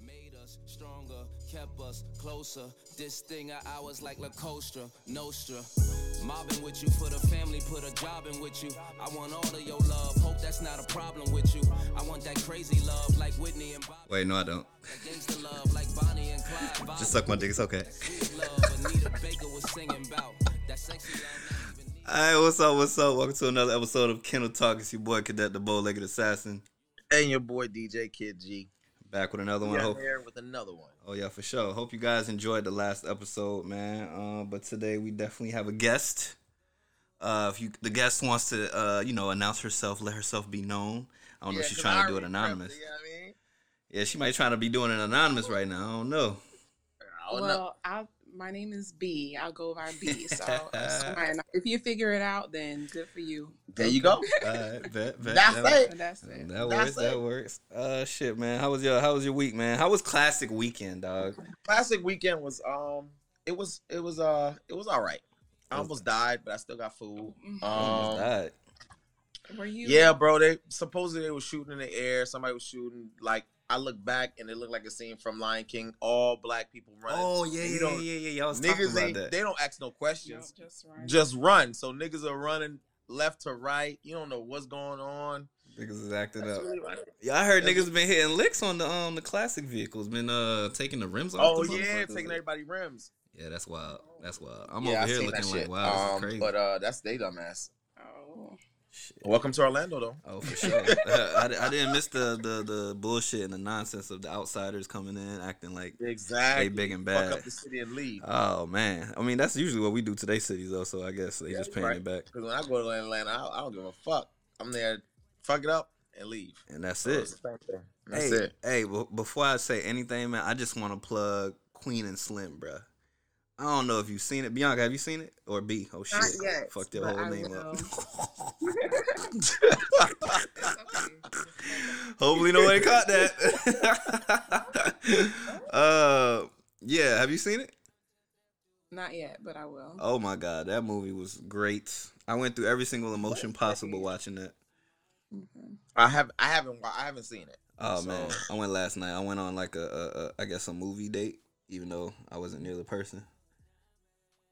Made us stronger, kept us closer. This thing of ours like La Cosa, Nostra. Mobbing with you for the family, put a job in with you. I want all of your love, hope that's not a problem with you. I want that crazy love like Whitney and Bobby. Wait, no, I don't. That love like Bonnie and Clyde. Just suck my dick. It's okay. Sweet love, Anita Baker was singing about. That sexy love not even need- All right, what's up? What's up? Welcome to another episode of Kendall Talk. It's your boy Cadet, the bow-legged assassin, And your boy DJ Kid G. back with another one. Hope, here with another one. oh yeah, for sure. Hope you guys enjoyed the last episode, man. Uh, but today we definitely have a guest. Uh, if you the guest wants to, uh, you know, announce herself, let herself be known. I don't know if she's trying to do it anonymous. You know what I mean? Yeah, she might try to be doing it anonymous right now. I don't know. I don't know. Well, I my name is B. I'll go by B. So it's fine. If you figure it out, then good for you. There you go. All right, bet, bet. That's That- it. That's it. That That's works. That it. works. Uh, shit, man. How was your How was your week, man? How was classic weekend, dog? Classic weekend was um it was it was uh it was all right. I almost died, but I still got food. Mhm. Almost Um, died. Were you? yeah, bro. They supposedly they were shooting in the air. Somebody was shooting. Like I look back and it looked like a scene from Lion King. All black people running. Oh yeah, You yeah, yeah, yeah, yeah. I was talking Niggas about ain't that. they don't ask no No, questions. just right. Just run. So niggas are running left to right. You don't know what's going on. Niggas is acting That's up. really right. Yeah, I heard That's- niggas been hitting licks on the um the classic vehicles. Been uh taking the rims off. Oh the yeah, taking everybody rims. Yeah, that's wild. That's wild. I'm yeah, over I here looking like, wow, um, crazy. But uh, that's they dumbass. Oh. Shit. Welcome to Orlando, though. Oh, for sure. I, I didn't miss the, the the bullshit and the nonsense of the outsiders coming in acting like Exactly. they big and bad. Fuck bad. up the city and leave. Oh man, I mean that's usually what we do today's cities though. So I guess they Yeah, just paying right. it back, Because when I go to Atlanta, I, I don't give a fuck. I'm there, fuck it up and leave. and that's So it. it's the same thing. That's hey, it. hey, b- before I say anything, man, I just want to plug Queen and Slim, bruh. I don't know if you've seen it. Bianca, have you seen it? Or B? Oh shit. Not yet, Fucked your whole I name will. up. Hopefully nobody caught that. uh yeah, have you seen it? Not yet, but I will. Oh my god, that movie was great. I went through every single emotion possible watching that. Mhm. I have, I haven't, I haven't seen it. Oh So- man, I went last night. I went on like a, a, a I guess a movie date, even though I wasn't near the person.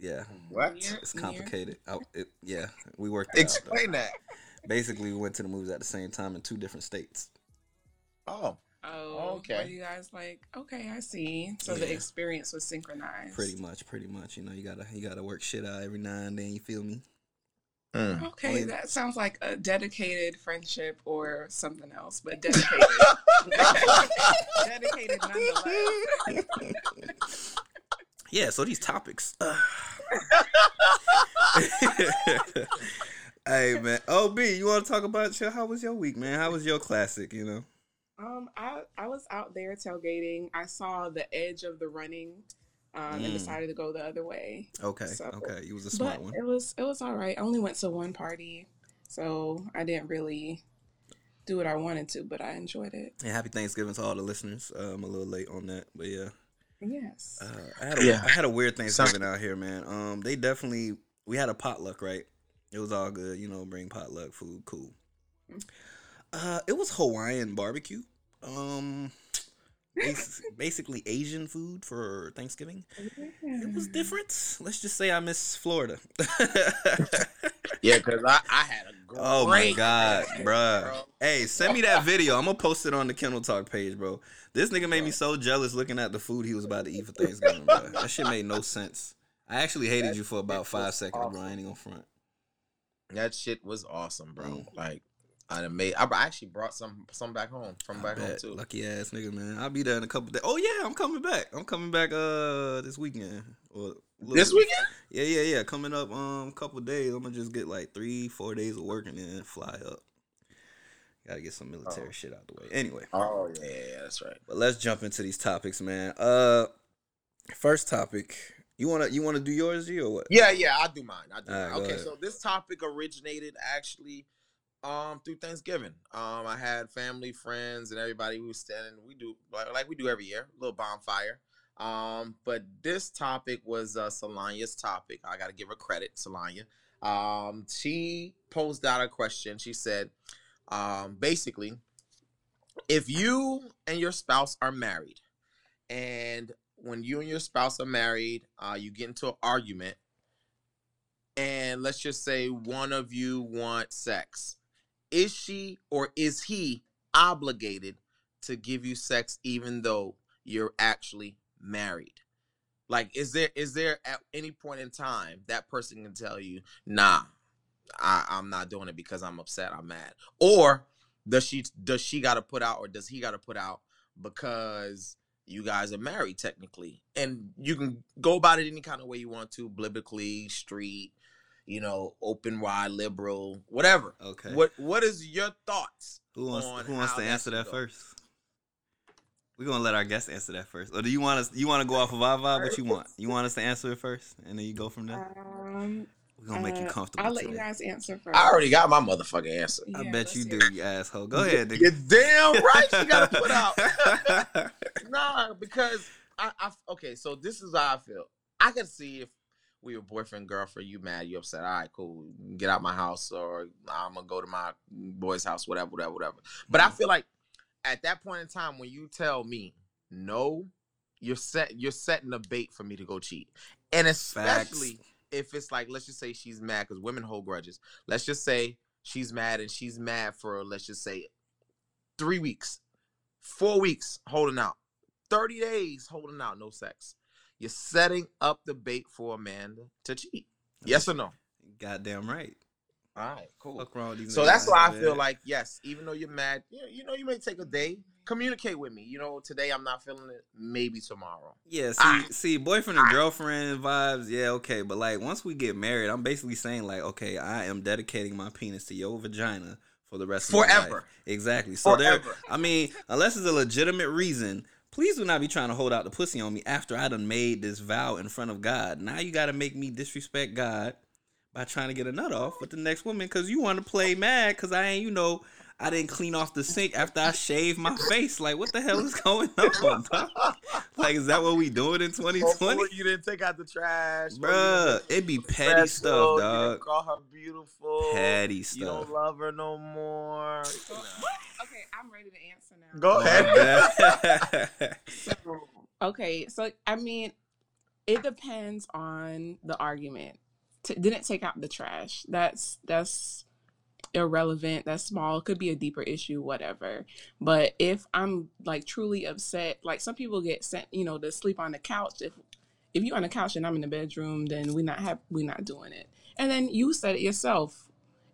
Yeah, What? It's complicated. I, it, yeah, we worked. It out. Explain that. Basically, we went to the movies at the same time in two different states. Oh, Oh, Okay. okay. You guys like? Okay, I see. So the experience was synchronized. Pretty much, pretty much. You know, you gotta you gotta work shit out every now and then. You feel me? Mm. Okay, Only- that sounds like a dedicated friendship or something else, but dedicated. dedicated nonetheless. Yeah. So these topics. hey man, OB, you want to talk about your? How was your week, man? How was your classic? You know. Um, I I was out there tailgating. I saw the edge of the running, um, Mm. and decided to go the other way. Okay. So- okay. You was a smart But one. it was it was all right. I only went to one party, so I didn't really do what I wanted to, but I enjoyed it. And happy Thanksgiving to all the listeners. Uh, I'm a little late on that, but yeah. Yes. Uh, I had a, Yeah. I had a weird Thanksgiving out here, man. Um, they definitely we had a potluck, right? It was all good, you know. Bring potluck food, cool. Uh, it was Hawaiian barbecue. Um, bas- basically Asian food for Thanksgiving. It was different. Let's just say I miss Florida. Yeah, because I, I had a great. oh my god, Thanksgiving, bruh. bro. Hey, send me that video. I'm gonna post it on the Kendall Talk page, bro. This nigga made me so jealous looking at the food he was about to eat for Thanksgiving, bro. That shit made no sense. I actually hated you for about five was seconds, bro. I ain't gonna front. That shit was awesome, bro. Mm. Like, I done made. I actually brought some some back home from I back home too. Lucky ass nigga, man. I'll be there in a couple days. Oh yeah, I'm coming back. I'm coming back uh this weekend. Or This weekend? Yeah, yeah, yeah. Coming up um couple days. I'm gonna just get like three, four days of work and then fly up. Gotta get some military Oh. shit out the way. Anyway. Oh yeah, yeah, that's right. But let's jump into these topics, man. Uh first topic. You wanna you wanna do yours, G, or what? Yeah, yeah, I do mine. I do. Right, mine. Okay, ahead. so this topic originated actually um through Thanksgiving. Um, I had family, friends, and everybody We were standing. We do like, like we do every year, a little bonfire. Um, but this topic was uh Solanya's topic. I gotta give her credit, Solanya. Um, she posed out a question. She said, um, basically, if you and your spouse are married, and when you and your spouse are married, uh, you get into an argument, and let's just say one of you wants sex, is she or is he obligated to give you sex even though you're actually married? Like, is there is there at any point in time that person can tell you, nah, I, I'm not doing it because I'm upset, I'm mad, or does she does she got to put out or does he got to put out because you guys are married technically, and you can go about it any kind of way you want to, biblically, street, you know, open wide, liberal, whatever. Okay. What What is your thoughts? Who wants on Who wants to answer should that go? first? We're gonna let our guest answer that first, or do you want us? You want to go off of our vibe? What you want? You want us to answer it first, and then you go from there. Um, We're gonna make you uh, comfortable. I'll let you guys answer first. I already got my motherfucking answer. I bet you do, it. you asshole. Go ahead. You're damn right. you got to put out. nah, because I, I okay. So this is how I feel. I can see if we were boyfriend girlfriend. You mad? You upset? All right, cool. Get out my house, or I'm gonna go to my boy's house. Whatever, whatever, whatever. But I mm-hmm. feel like at that point in time, when you tell me no, you're set. You're setting a bait for me to go cheat, and especially Facts. if it's like, let's just say she's mad because women hold grudges. Let's just say she's mad and she's mad for let's just say three weeks, four weeks holding out, 30 days holding out, no sex. You're setting up the bait for Amanda to cheat. Yes or no? Goddamn right. All right, cool. Fuck wrong with these So that's why I feel like yes, even though you're mad, you know, you know, you may take a day. Communicate with me. You know, today I'm not feeling it. Maybe tomorrow. Yeah, see, Ah. see, boyfriend and girlfriend vibes, yeah, okay. But like once we get married, I'm basically saying like, okay, I am dedicating my penis to your vagina for the rest of my life. Forever. Exactly. So there, Forever. I mean, unless it's a legitimate reason, please do not be trying to hold out the pussy on me after I done made this vow in front of God. Now you got to make me disrespect God by trying to get a nut off with the next woman because you want to play mad because I ain't, you know. I didn't clean off the sink after I shaved my face. Like, what the hell is going on? dog? Like, is that what we doing in 2020? Hopefully you didn't take out the trash, bro. You Bruh, didn't it be special, petty stuff, you didn't dog. Call her beautiful. Petty stuff. You don't love her no more. Okay, I'm ready to answer now. Go ahead. Okay, so I mean, it depends on the argument. T- didn't take out the trash. That's that's irrelevant. That's small. Could be a deeper issue, whatever. But if I'm like truly upset, like some people get sent, you know, to sleep on the couch. If if you're on the couch and I'm in the bedroom, then we not have we're not doing it. And then you said it yourself.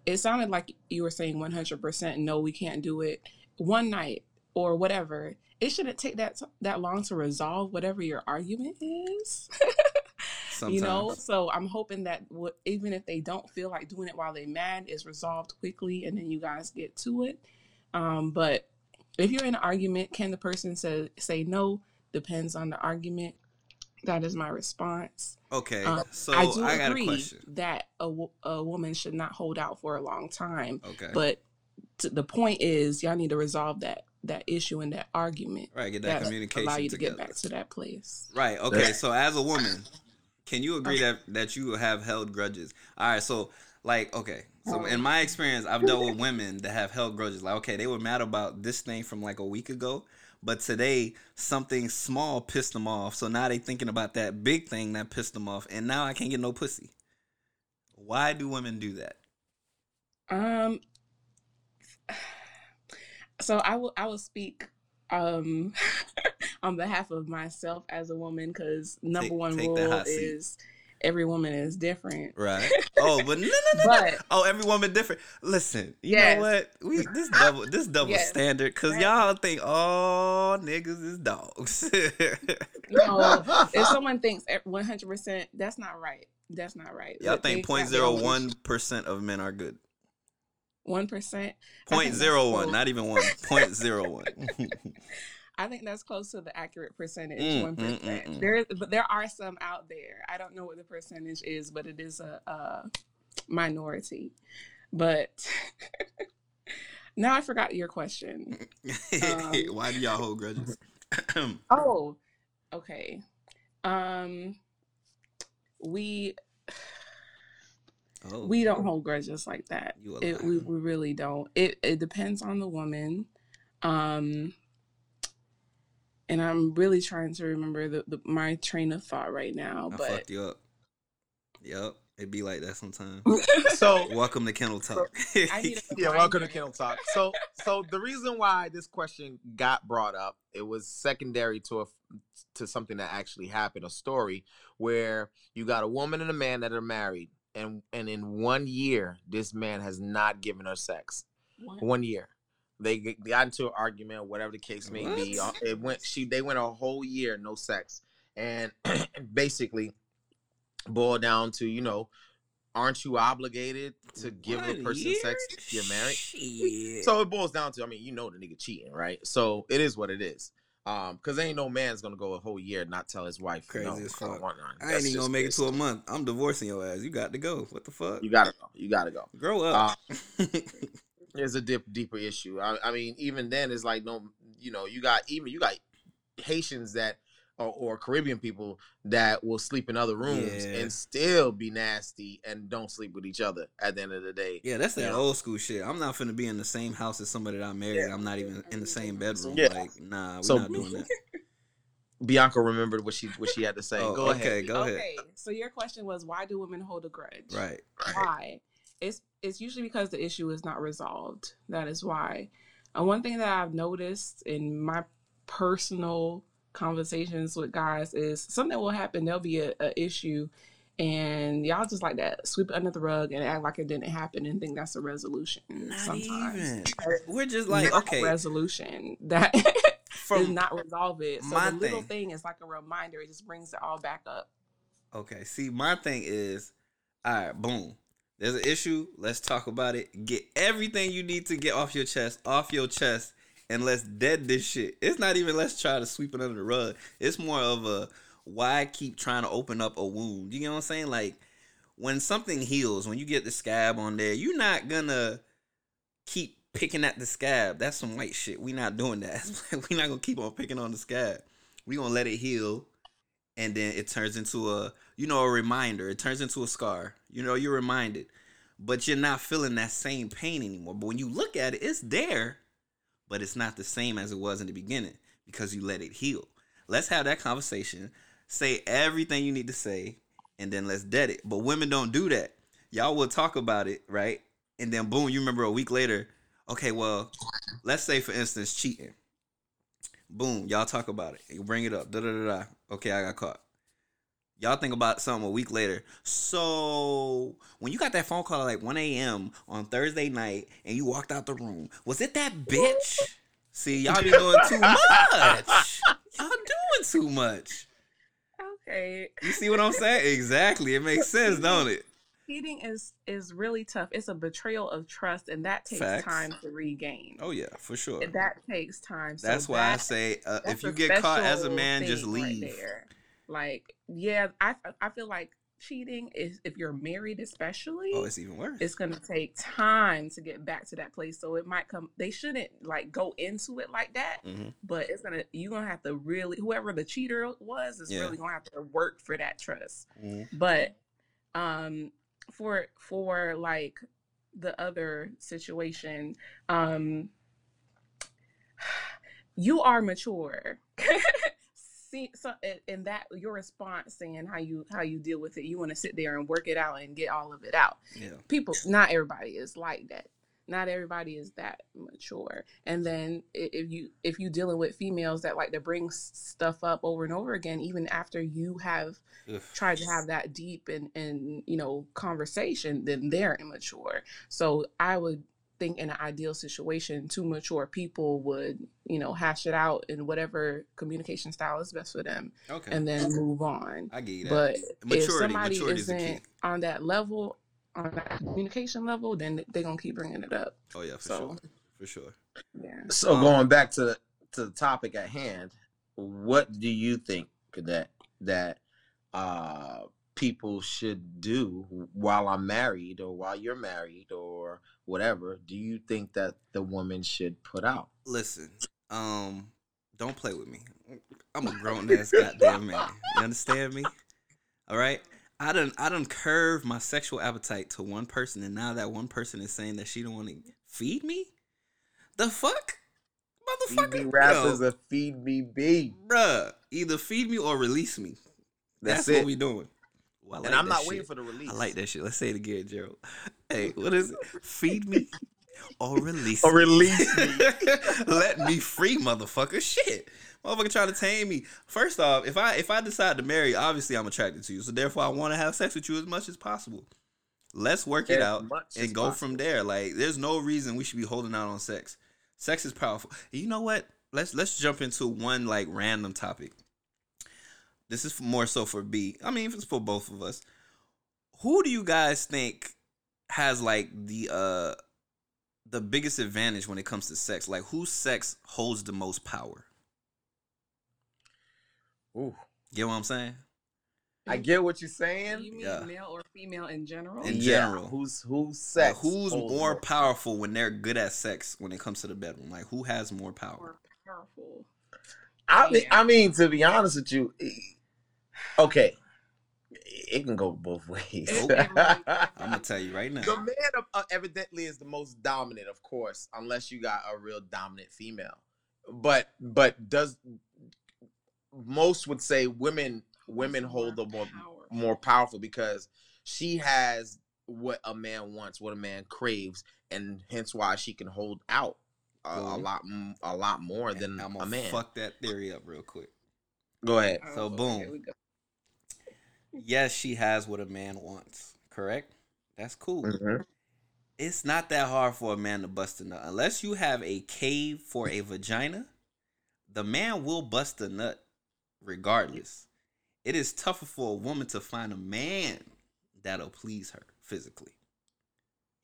It sounded like you were saying 100% no, we can't do it one night or whatever. It shouldn't take that that long to resolve whatever your argument is. Sometimes. you know, so I'm hoping that what, even if they don't feel like doing it while they're mad, is resolved quickly, and then you guys get to it. Um, but if you're in an argument, can the person say say no? Depends on the argument. That is my response. Okay, Um, so I I, do a agree question. that a, a woman should not hold out for a long time. Okay, But t- the point is, y'all need to resolve that that issue and that argument. right, get that That communication allow you to get back to that place. Right. Okay. So as a woman, can you agree Okay. that that you have held grudges? All right. So like, okay. So in my experience, I've dealt with women that have held grudges. Like, okay, they were mad about this thing from like a week ago, but today something small pissed them off. So now they thinking about that big thing that pissed them off, and now I can't get no pussy. Why do women do that? Um. So I will I will speak um on behalf of myself as a woman because number Take- one take rule is every woman is different. Right. Oh, but no, no, no, no. Oh, every woman different. Listen, you Yes. know what? We this double this double Yes. standard because Right. y'all think all niggas is dogs. no, if someone thinks one hundred percent, that's not right. That's not right. y'all think point zero one percent of men are good. one percent. Point zero one, not even one. Point zero one. I think that's close to the accurate percentage, Mm, one mm, mm, mm. There, but there are some out there. I don't know what the percentage is, but it is a, a minority. But now I forgot your question. Um, Why do y'all hold grudges? Oh, okay. Um, we oh, we don't hold grudges like that. It, we we really don't. It it depends on the woman. Um, and I'm really trying to remember the, the my train of thought right now, I but fucked you up. Yep, It'd be like that sometimes. So Welcome to Kennel Talk. I need a yeah, welcome to reminder. Kennel Talk. So, so the reason why this question got brought up, it was secondary to a to something that actually happened, a story where you got a woman and a man that are married, and and in one year, this man has not given her sex. What? One year, they got into an argument, whatever the case may be. What? Uh, It went. She they went a whole year no sex, and basically boiled down to you know. Aren't you obligated to give a person year? sex if you're married? Shit. So it boils down to, I mean, you know the nigga cheating, right? So it is what it is. Um, cause ain't no man's gonna go a whole year and not tell his wife. Crazy no, as fuck. I ain't even gonna make it to a month. I'm divorcing your ass. You got to go. What the fuck? You gotta go. You gotta go. Grow up. There's a dip, deeper issue. I, I mean, even then, it's like no, you know, you got even you got Haitians that or, or Caribbean people that will sleep in other rooms Yeah. and still be nasty and don't sleep with each other at the end of the day. yeah, that's that Yeah. old school shit. I'm not finna be in the same house as somebody that I married. Yeah. I'm not even in the same bedroom. Yeah. Like, nah, we're So- not doing that. Bianca remembered what she what she had to say. Oh, go okay, ahead. go ahead. okay, so your question was why do women hold a grudge? Right. Why? It's it's usually because the issue is not resolved. That is why. And one thing that I've noticed in my personal conversations with guys is something will happen. There'll be a, a issue, and y'all just like that sweep it under the rug and act like it didn't happen and think that's a resolution. Not sometimes even. We're just like Not a okay. resolution that From not resolve it. So my the little thing- thing is like a reminder. It just brings it all back up. Okay, see, my thing is, all right, boom. There's an issue. Let's talk about it. Get everything you need to get off your chest, off your chest, and let's dead this shit. It's not even let's try to sweep it under the rug. It's more of a why keep trying to open up a wound. You know what I'm saying? Like when something heals, when you get the scab on there, you're not gonna keep picking at the scab. That's some white shit. We not doing that. we're not gonna keep on picking on the scab. We gonna let it heal and then it turns into a you know a reminder. It turns into a scar. You know you're reminded. But you're not feeling that same pain anymore. But when you look at it it's there but it's not the same as it was in the beginning because you let it heal. Let's have that conversation say everything you need to say and then let's dead it. But women don't do that. Y'all will talk about it right? And then boom you remember a week later okay well let's say for instance cheating. Boom y'all talk about it. You bring it up. Da da da da okay i got caught Y'all think about something a week later. So when you got that phone call at like 1 a.m. on Thursday night and you walked out the room, was it that bitch? See, y'all be doing too much. Y'all doing too much. Okay. You see what I'm saying? Exactly. It makes sense, don't it? Cheating is is really tough. It's a betrayal of trust, and that takes Facts. time to regain. Oh yeah, for sure. And that takes time. So That's why I say uh, if you get caught as a man, just right leave. there. Like, yeah, I I feel like cheating is if you're married, especially. Oh, it's even worse. it's gonna take time to get back to that place. So it might come. They shouldn't like go into it like that. hmm But it's gonna. You're gonna have to really. Whoever the cheater was is Yeah. really gonna have to work for that trust. hmm But um, for for like the other situation, um, you are mature. See, so in- that your response saying how you how you deal with it, you want to sit there and work it out and get all of it out Yeah. people not everybody is like that not everybody is that mature and then if you if you dealing with females that like to bring stuff up over and over again even after you have Ugh. tried to have that deep and and you know conversation then they're immature so i would think in an ideal situation two mature people would you know hash it out in whatever communication style is best for them Okay. and then move on I get you that. but if somebody maturity is isn't on that level, on that communication level, then they're gonna keep bringing it up. Oh yeah, for So sure, for sure. yeah, So Um, going back to to the topic at hand, what do you think that that uh people should do while I'm married or while you're married or whatever? Do you think that the woman should put out? listen, um, don't play with me. I'm a grown ass goddamn man. You understand me? All right. I don't I don't curve my sexual appetite to one person, and now that one person is saying that she don't want to feed me. The fuck, motherfucker. Feed me rappers Yo, or feed me B. bruh, either feed me or release me. That's, That's, what we doing. Ooh, I and I'm not shit. waiting for the release. I like that shit. Let's say it again, Gerald. Hey, what is it? Feed me or release Or release me. Let me free, motherfucker. Shit. Motherfucker trying to tame me. First off, if I if I decide to marry, obviously I'm attracted to you. So therefore I want to have sex with you as much as possible. Let's work it out and go possible. from there. Like there's no reason we should be holding out on sex. Sex is powerful. You know what? Let's let's jump into one like random topic. This is more so for B. I mean, it's for both of us. Who do you guys think has like the uh the biggest advantage when it comes to sex? Like whose sex holds the most power? Ooh. Get what I'm saying? I get what you're saying. You mean Yeah. male or female in general? In yeah. general. Who's who's Like, sex? who's holds more powerful when they're good at sex when it comes to the bedroom? Like who has more power? More powerful. I mean, I mean, to be honest with you, eh, okay, it can go both ways. It- it. I'm gonna tell you right now. the man uh, evidently is the most dominant, of course, unless you got a real dominant female. But but does most would say women women Who's hold the more more powerful? more powerful because she has what a man wants, what a man craves, and hence why she can hold out a, a lot m- a lot more than I'm a gonna man. fuck that theory up real quick. Go ahead. So, Oh, boom. Here we go. Yes, she has what a man wants. Correct? That's cool. Mhm. It's not that hard for a man to bust a nut. Unless you have a cave for a vagina, the man will bust a nut regardless. It is tougher for a woman to find a man that'll please her physically.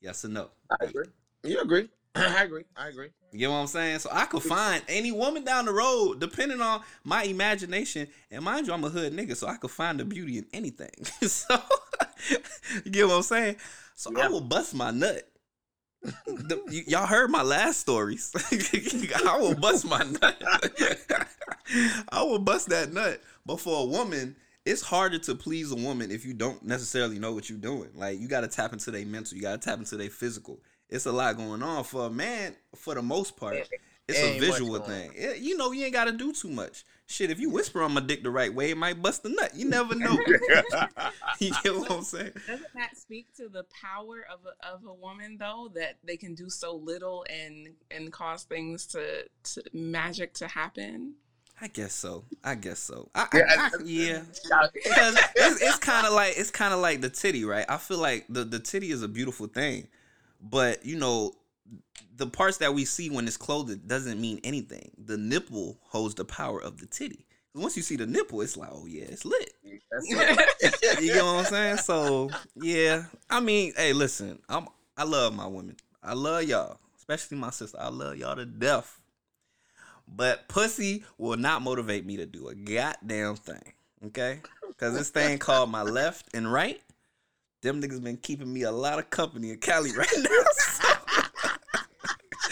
Yes or no? I agree. You agree? I agree. I agree. You get what I'm saying? So I could find any woman down the road, depending on my imagination. And mind you, I'm a hood nigga, so I could find the beauty in anything. so you get what I'm saying? So I will bust my nut. The- y- y'all heard my last stories. I will bust my nut. I will bust that nut. But for a woman, it's harder to please a woman if you don't necessarily know what you're doing. Like you got to tap into their mental, you got to tap into their physical. It's a lot going on for a man. For the most part, it's a visual thing. It- you know, you ain't got to do too much. Shit, if you whisper on my dick the right way, it might bust a nut. You never know. you get what I'm saying? Doesn't that speak to the power of a, of a woman though that they can do so little and and cause things to, to magic to happen? I guess so. I guess so. I, Yeah, I, I, I- yeah. Because it's, it's kind of like it's kind of like the titty, right? I feel like the the titty is a beautiful thing, but you know, the parts that we see when it's clothed doesn't mean anything. The nipple holds the power of the titty. Once you see the nipple, it's like, oh yeah, it's lit. You know what I'm saying? So yeah, I mean, hey, listen, I'm I love my women. I love y'all, especially my sister. I love y'all to death. But pussy will not motivate me to do a goddamn thing. Okay? Because this thing called my left and right, them niggas been keeping me a lot of company in Cali right now. So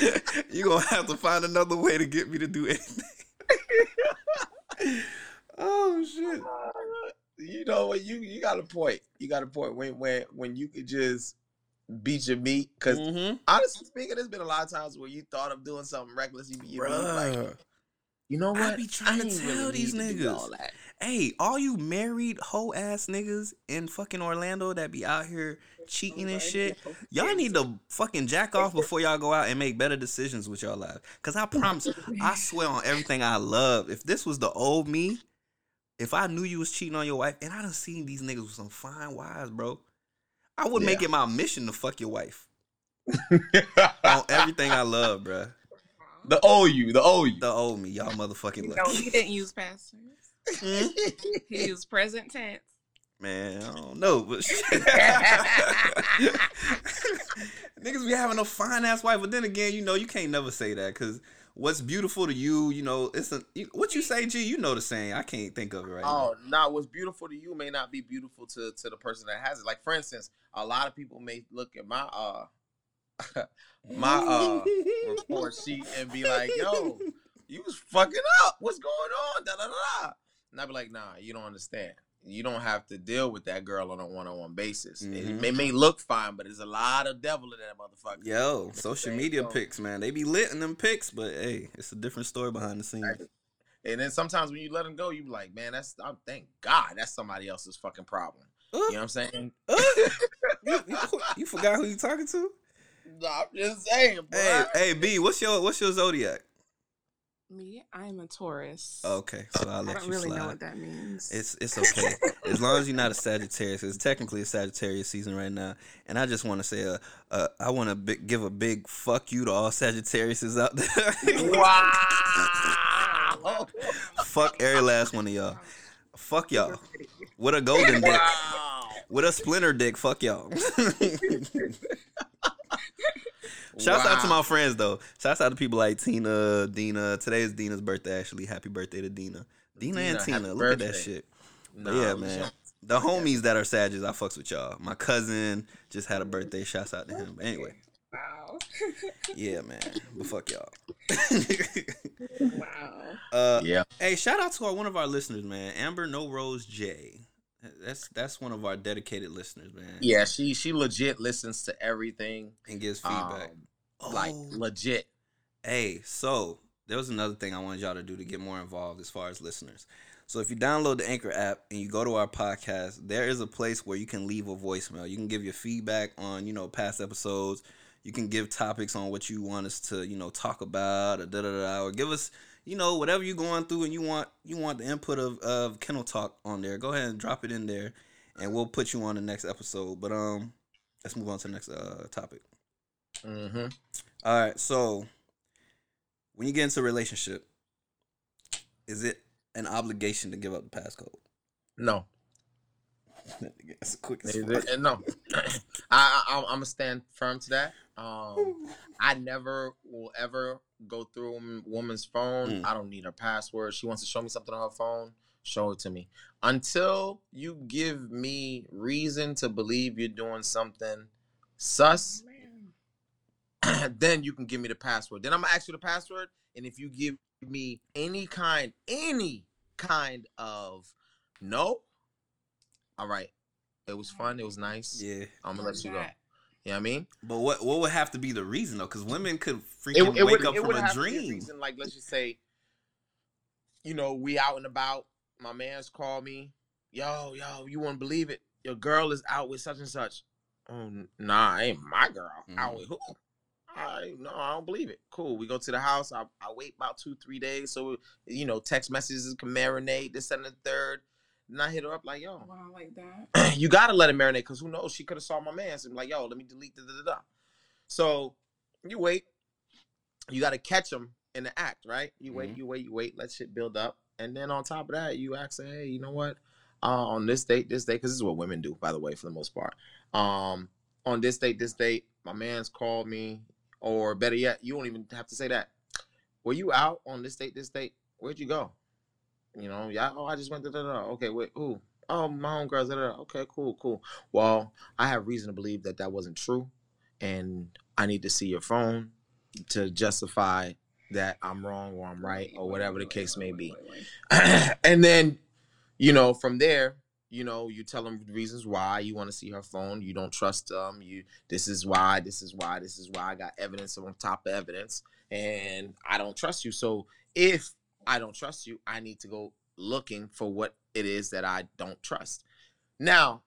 you gonna have to find another way to get me to do anything. oh shit. you know what? You you got a point. You got a point. When when when you could just beat your meat, because Mm-hmm. honestly speaking, there's been a lot of times where you thought of doing something reckless. You be like, you know what? I be trying to tell really these need to do niggas. all that. Hey, all you married hoe ass niggas in fucking Orlando that be out here cheating and shit, y'all need to fucking jack off before y'all go out and make better decisions with y'all lives. Cause I promise, I swear on everything I love, if this was the old me, if I knew you was cheating on your wife, and I done seen these niggas with some fine wives, bro, I would make it my mission to fuck your wife on everything I love, bro. the old you, the old you. The old me, y'all motherfucking No, he didn't use past tense. Hmm? He used present tense. Man, I don't know, but niggas be having a fine ass wife, but then again, you know, you can't never say that because what's beautiful to you, you know, it's a what you say, G. You know the saying. I can't think of it right now. Oh, now what's beautiful to you may not be beautiful to to the person that has it. Like for instance, a lot of people may look at my uh my uh report sheet and be like, "Yo, you was fucking up. What's going on?" Da da da. And I'd be like, "Nah, you don't understand. you don't have to deal with that girl on a one on one basis. It Mhm. may, may look fine, but there's a lot of devil in that motherfucker. Yo, social media So- pics, man. They be lit in them pics, but hey, it's a different story behind the scenes. And then sometimes when you let them go, you be like, man, that's I'm, thank God that's somebody else's fucking problem. Uh, You know what I'm saying? uh, you, you, you forgot who you talking to? No, I'm just saying, boy. Hey, hey, B, what's your what's your zodiac? Me, I am a Taurus. Okay, so I'll I let don't you really slide. know what that means. It's it's okay as long as you're not a Sagittarius. It's technically a Sagittarius season right now, and I just want to say, uh, uh I want to bi- give a big fuck you to all Sagittariuses out there. Wow. fuck every last one of y'all. Fuck y'all. With a golden dick. wow. With a splinter dick. Fuck y'all. Shouts out to my friends though. Shouts out to people like Tina, Dina. Today is Dina's birthday. Actually, happy birthday to Dina. Dina, and Tina. happy Look at that shit. Nah, yeah, man. don't- The homies that are Sages, I fucks with y'all. My cousin just had a birthday. Shouts out to him. But anyway, wow. yeah, man. But fuck y'all. wow. uh, Yeah. hey, shout out to our, one of our listeners, man. Amber No Rose J. That's that's one of our dedicated listeners, man. Yeah, she she legit listens to everything. and gives feedback. Um, like Oh. legit. Hey, so there was another thing I wanted y'all to do to get more involved as far as listeners. So if you download the Anchor app and you go to our podcast, there is a place where you can leave a voicemail. You can give your feedback on, you know, past episodes. You can give topics on what you want us to, you know, talk about or da da da or give us, you know, whatever you're going through and you want you want the input of, of Kennel Talk on there. Go ahead and drop it in there and we'll put you on the next episode. But um let's move on to the next uh topic. Mm-hmm. All right, so when you get into a relationship, is it an obligation to give up the passcode? No. That's quick as no. I, I I'm gonna stand firm to that. Um I never will ever go through a woman's phone. Mm. I don't need her password. She wants to show me something on her phone. Show it to me. Until you give me reason to believe you're doing something sus, Man. then you can give me the password. Then I'm gonna ask you the password, and if you give me any kind, any kind of no, all right, it was fun, it was nice. Yeah, I'm gonna let you go. That. You know what I mean? but what what would have to be the reason though? Because women could It, freaking it wake would up it from would a have to be a dream. reason, like let's just say, you know, we out and about. My man's called me. Yo, yo, you wouldn't believe it. Your girl is out with such and such. Oh, n- nah, ain't my girl. Out Mhm. with who? I no, I don't believe it. Cool. We go to the house. I, I wait about two, three days. So you know, text messages can marinate. This and the third. And I hit her up like, yo, Wow, like that. you gotta let it marinate because who knows? She could have saw my man's and like, yo, let me delete the da da da. So you wait. You gotta catch them in the act, right? You wait, Mhm. you wait, you wait. Let shit build up, and then on top of that, you ask, hey, you know what? Uh, on this date, this date, because this is what women do, by the way, for the most part. Um, on this date, this date, my man's called me, or better yet, you don't even have to say that. Were you out on this date, this date? Where'd you go? You know, yeah. Oh, I just went da. da. Okay, wait, who? Oh, my homegirls. Da, da, da. Okay, cool, cool. Well, I have reason to believe that that wasn't true, and I need to see your phone to justify that I'm wrong or I'm right or whatever the case may be. and then, you know, from there, you know, you tell them reasons why you want to see her phone. You don't trust them. You this is why, this is why, this is why I got evidence on top of evidence, and I don't trust you. So if I don't trust you, I need to go looking for what it is that I don't trust. Now,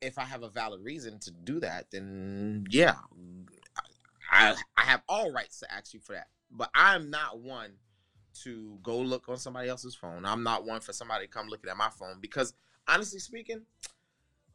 if I have a valid reason to do that, then yeah, I I have all rights to ask you for that. But I'm not one to go look on somebody else's phone. I'm not one for somebody to come looking at my phone because honestly speaking,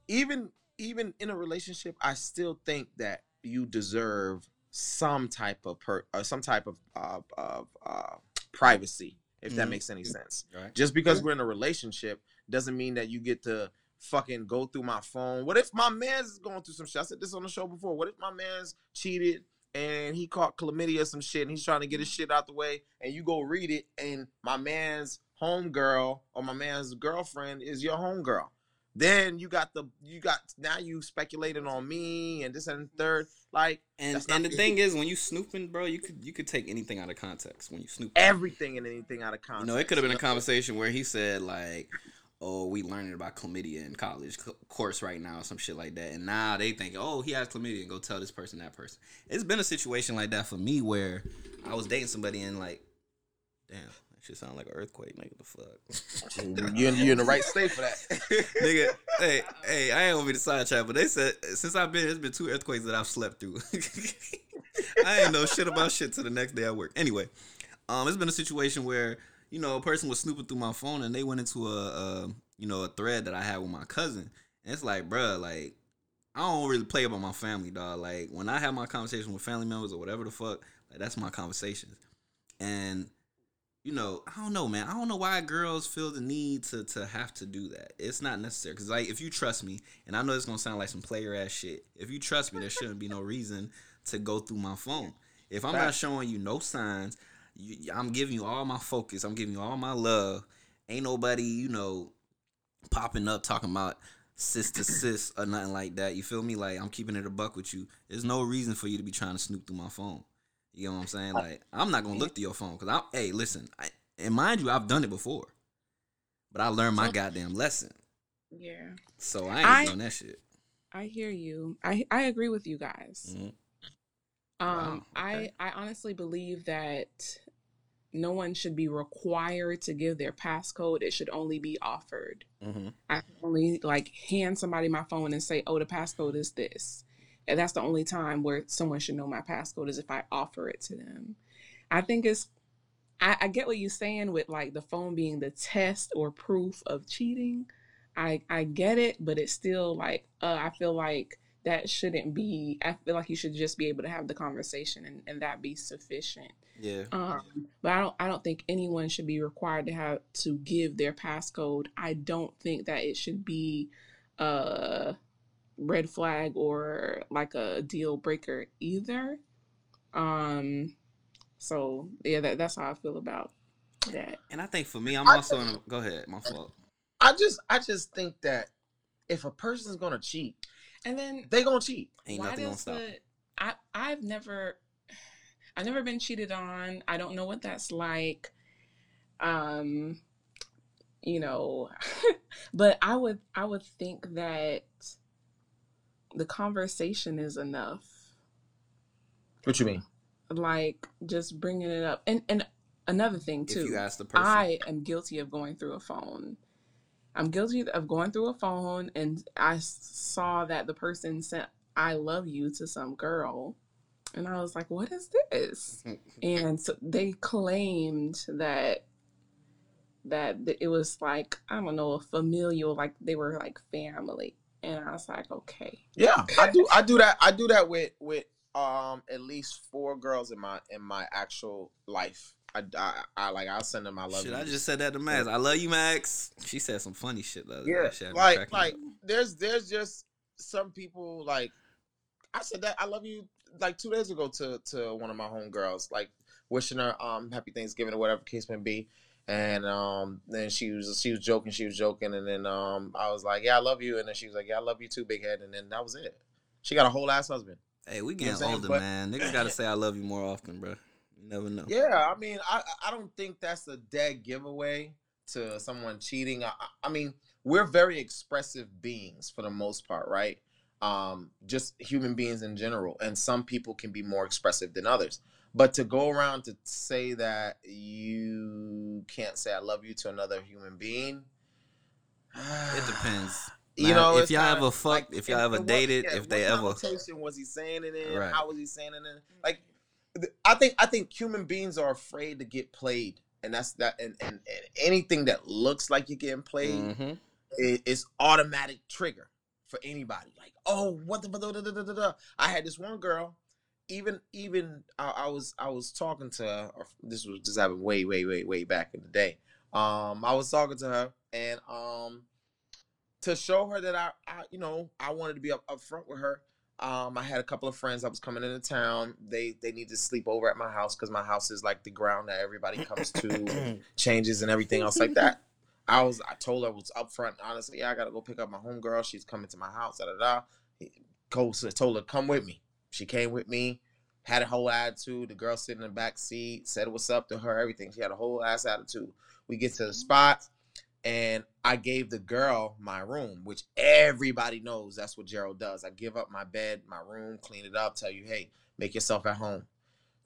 even even in a relationship, I still think that you deserve some type of per uh, some type of uh, of uh, privacy, if that Mhm. makes any sense. Right. Just because we're in a relationship doesn't mean that you get to fucking go through my phone. What if my man's going through some shit? I said this on the show before. What if my man's cheated and he caught chlamydia or some shit and he's trying to get his shit out the way and you go read it and my man's homegirl or my man's girlfriend is your homegirl. Then you got the you got now you speculating on me and this and third. Like And and the fair. thing is, when you snooping, bro, you could you could take anything out of context when you snoop. everything and anything out of You context. know, it could have been a conversation where he said like, oh, we learning about chlamydia in college co- course right now, some shit like that. And now they think, oh, he has chlamydia, and go tell this person, that person. It's been a situation like that for me where I was dating somebody and like, damn, shit sound like an earthquake. Nigga, the fuck. you you in the right state for that. Nigga, hey, hey, I ain't gonna be the side chat, but they said since I've been, it's been two earthquakes that I've slept through. I ain't know shit about shit till the next day I work. Anyway, um, it's been a situation where you know a person was snooping through my phone and they went into a, a you know a thread that I had with my cousin, and it's like, bruh, like I don't really play about my family, dog. Like when I have my conversation with family members or whatever the fuck, like that's my conversations, and you know, I don't know, man. I don't know why girls feel the need to to have to do that. It's not necessary because, like, if you trust me, and I know it's gonna sound like some player ass shit. If you trust me, there shouldn't be no reason to go through my phone. If I'm not showing you no signs, you, I'm giving you all my focus. I'm giving you all my love. Ain't nobody, you know, popping up talking about sis to sis or nothing like that. You feel me? Like I'm keeping it a buck with you. There's no reason for you to be trying to snoop through my phone. You know what I'm saying? Like I'm not gonna look through your phone because I'm. Hey, listen, I, and mind you, I've done it before, but I learned my goddamn lesson. Yeah. So I ain't I- doing that shit. I hear you. I I agree with you guys. Mhm. Um, Wow, I. I honestly believe that no one should be required to give their passcode. It should only be offered. Mm-hmm. I can only like hand somebody my phone and say, "Oh, the passcode is this," and that's the only time where someone should know my passcode is if I offer it to them. I think it's. I, I get what you're saying with like the phone being the test or proof of cheating. I I get it, but it's still like uh, I feel like that shouldn't be. I feel like you should just be able to have the conversation and, and that be sufficient. Yeah. Um, but I don't I don't think anyone should be required to have to give their passcode. I don't think that it should be a red flag or like a deal breaker either. Um so yeah that, that's how I feel about that. And I think for me, I'm I also in a. Go ahead, my fault. I just I just think that if a person's gonna cheat, And then they gonna cheat. Ain't why nothing gonna does stop. the I I've never I've never been cheated on. I don't know what that's like. Um you know, but I would I would think that the conversation is enough. What you mean? Like just bringing it up. And and another thing too. If you ask the person, I am guilty of going through a phone. I'm guilty of going through a phone, and I saw that the person sent "I love you" to some girl, and I was like, "What is this?" And so they claimed that that it was like I don't know, a familial, like they were like family, and I was like, "Okay." Yeah, I do. I do that. I do that with with um at least four girls in my in my actual life. I, I, I like I'll send them I love shit, you. I just said that to Max. I love you, Max. She said some funny shit the other yeah. Shit like like up. there's there's just some people like I said that I love you like two days ago to to one of my homegirls like wishing her um happy Thanksgiving or whatever the case may be. And um, then she was she was joking, she was joking, and then um, I was like, "Yeah, I love you," and then she was like, "Yeah, I love you too, big head," and then that was it. She got a whole ass husband. Hey, we You know getting I'm saying? older, But- man. Niggas gotta say I love you more often, bro. You never know. Yeah, I mean, I I don't think that's a dead giveaway to someone cheating. I- I mean, we're very expressive beings for the most part, right? Um, just human beings in general, and some people can be more expressive than others. But to go around to say that you can't say "I love you" to another human being, It depends. You know, if it's y'all kinda ever fucked, if y'all ever dated, yeah, if they what ever, was he saying it in? Right. How was he saying it in? Like, I think I think human beings are afraid to get played, and that's that. And, and, and anything that looks like you're getting played Mhm. i- is automatic trigger for anybody. Like, oh, what the da. I had this one girl. Even even I, I was I was talking to her. This was just happened way way way way back in the day. Um, I was talking to her and um, to show her that I, I you know I wanted to be up, up front with her. Um, I had a couple of friends that was coming into town. They they need to sleep over at my house because my house is like the ground that everybody comes to, changes and everything else like that. I was I told her I was up front. Honestly, yeah, I gotta go pick up my homegirl. She's coming to my house. Da da da. Cole told her come with me. She came with me. Had a whole attitude. The girl sitting in the back seat said what's up to her. Everything. She had a whole ass attitude. We get to the mm-hmm. spot. and I gave the girl my room, which everybody knows that's what Gerald does. I give up my bed, my room, clean it up, tell you, hey, make yourself at home.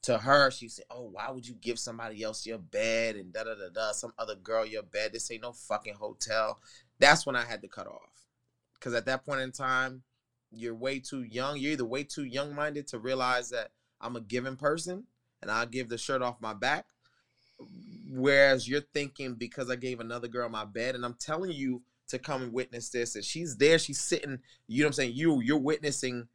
To her, she said, Oh, why would you give somebody else your bed and da da da da, some other girl your bed? This ain't no fucking hotel. That's when I had to cut off. Cause at that point in time, you're way too young. You're either way too young minded to realize that I'm a giving person and I'll give the shirt off my back. Whereas you're thinking because I gave another girl my bed and I'm telling you to come and witness this and she's there, she's sitting, you know what I'm saying? You you're witnessing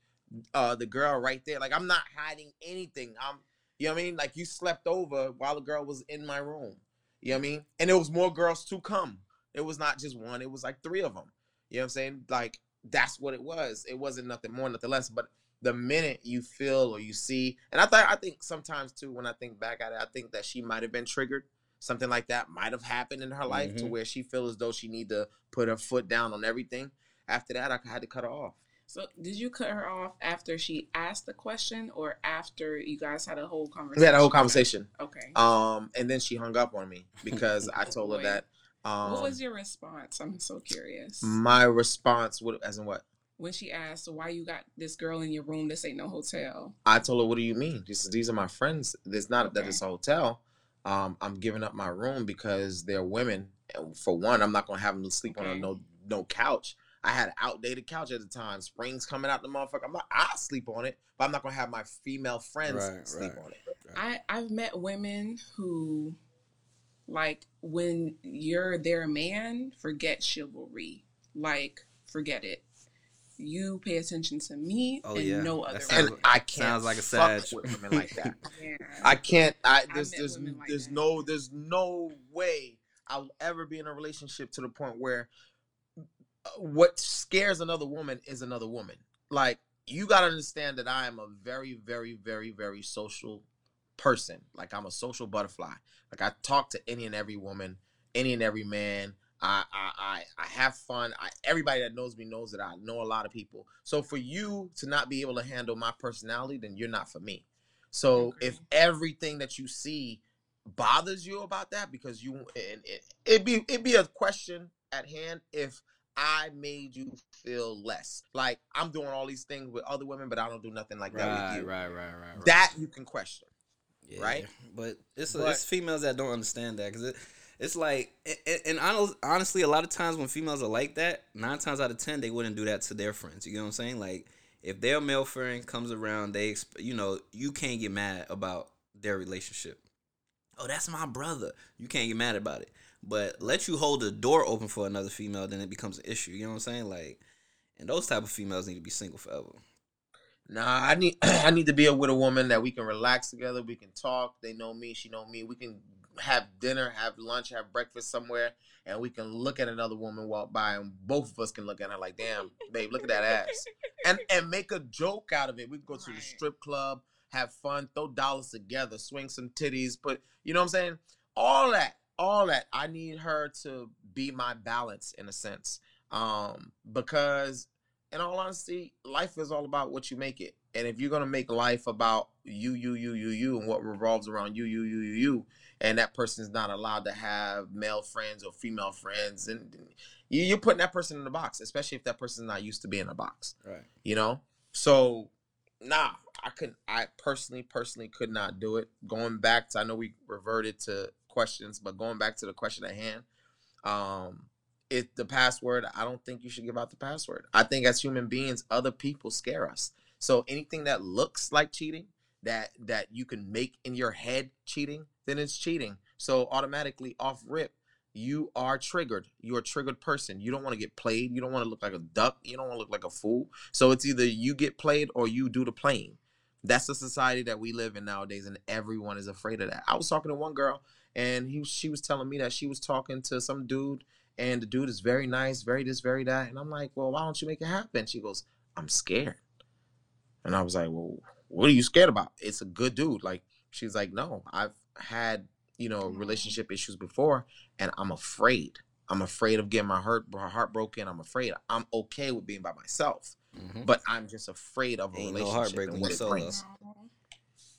uh the girl right there. Like I'm not hiding anything. I'm you know what I mean? Like you slept over while the girl was in my room. You know what I mean? And it was more girls to come. It was not just one, it was like three of them. You know what I'm saying? Like that's what it was. It wasn't nothing more, nothing less. But the minute you feel or you see, and I thought I think sometimes too, when I think back at it, I think that she might have been triggered. Something like that might have happened in her life mm-hmm. to where she feels as though she need to put her foot down on everything. After that, I had to cut her off. So, did you cut her off after she asked the question, or after you guys had a whole conversation? We had a whole conversation. Okay. Um, and then she hung up on me because I told her that. Um, what was your response? I'm so curious. My response, what, as in what? when she asked why you got this girl in your room this ain't no hotel i told her what do you mean these, these are my friends it's not okay. that it's a hotel um, i'm giving up my room because they're women for one i'm not gonna have them sleep okay. on a no no couch i had an outdated couch at the time springs coming out the motherfucker i'm not i sleep on it but i'm not gonna have my female friends right, sleep right, on it right. i i've met women who like when you're their man forget chivalry like forget it you pay attention to me oh, and yeah. no other. And I can't sounds like a sad with women like that. yeah. I can't. I there's there's like there's no there's no way I'll ever be in a relationship to the point where uh, what scares another woman is another woman. Like you got to understand that I am a very very very very social person. Like I'm a social butterfly. Like I talk to any and every woman, any and every man. I, I I have fun. I, everybody that knows me knows that I know a lot of people. So for you to not be able to handle my personality, then you're not for me. So if everything that you see bothers you about that, because you and it, it'd be it'd be a question at hand if I made you feel less. Like I'm doing all these things with other women, but I don't do nothing like that with you. Right, right, right, right. That you can question. Yeah, right? But it's but, it's females that don't understand that because it it's like, and honestly, a lot of times when females are like that, nine times out of ten, they wouldn't do that to their friends. You know what I'm saying? Like, if their male friend comes around, they, you know, you can't get mad about their relationship. Oh, that's my brother. You can't get mad about it. But let you hold the door open for another female, then it becomes an issue. You know what I'm saying? Like, and those type of females need to be single forever. Nah, I need I need to be with a woman that we can relax together. We can talk. They know me. She know me. We can have dinner, have lunch, have breakfast somewhere, and we can look at another woman walk by, and both of us can look at her like, "Damn, babe, look at that ass," and and make a joke out of it. We can go to the strip club, have fun, throw dollars together, swing some titties, put, you know what I'm saying? All that, all that. I need her to be my balance in a sense, um, because in all honesty, life is all about what you make it. And if you're gonna make life about you, you, you, you, you, and what revolves around you, you, you, you, you, and that person's not allowed to have male friends or female friends, and you, are putting that person in a box, especially if that person's not used to being in a box. Right. You know. So, nah, I couldn't. I personally, personally, could not do it. Going back to, I know we reverted to questions, but going back to the question at hand, um, it the password. I don't think you should give out the password. I think as human beings, other people scare us. So anything that looks like cheating, that that you can make in your head cheating, then it's cheating. So automatically off rip, you are triggered. You're a triggered person. You don't want to get played. You don't want to look like a duck. You don't want to look like a fool. So it's either you get played or you do the playing. That's the society that we live in nowadays, and everyone is afraid of that. I was talking to one girl, and he she was telling me that she was talking to some dude, and the dude is very nice, very this, very that, and I'm like, well, why don't you make it happen? She goes, I'm scared, and I was like, well, what are you scared about? It's a good dude. Like she's like, no, I've had you know mm-hmm. relationship issues before, and I'm afraid. I'm afraid of getting my heart my heart broken. I'm afraid. I'm okay with being by myself, mm-hmm. but I'm just afraid of a Ain't relationship. No heartbreak when you're solo.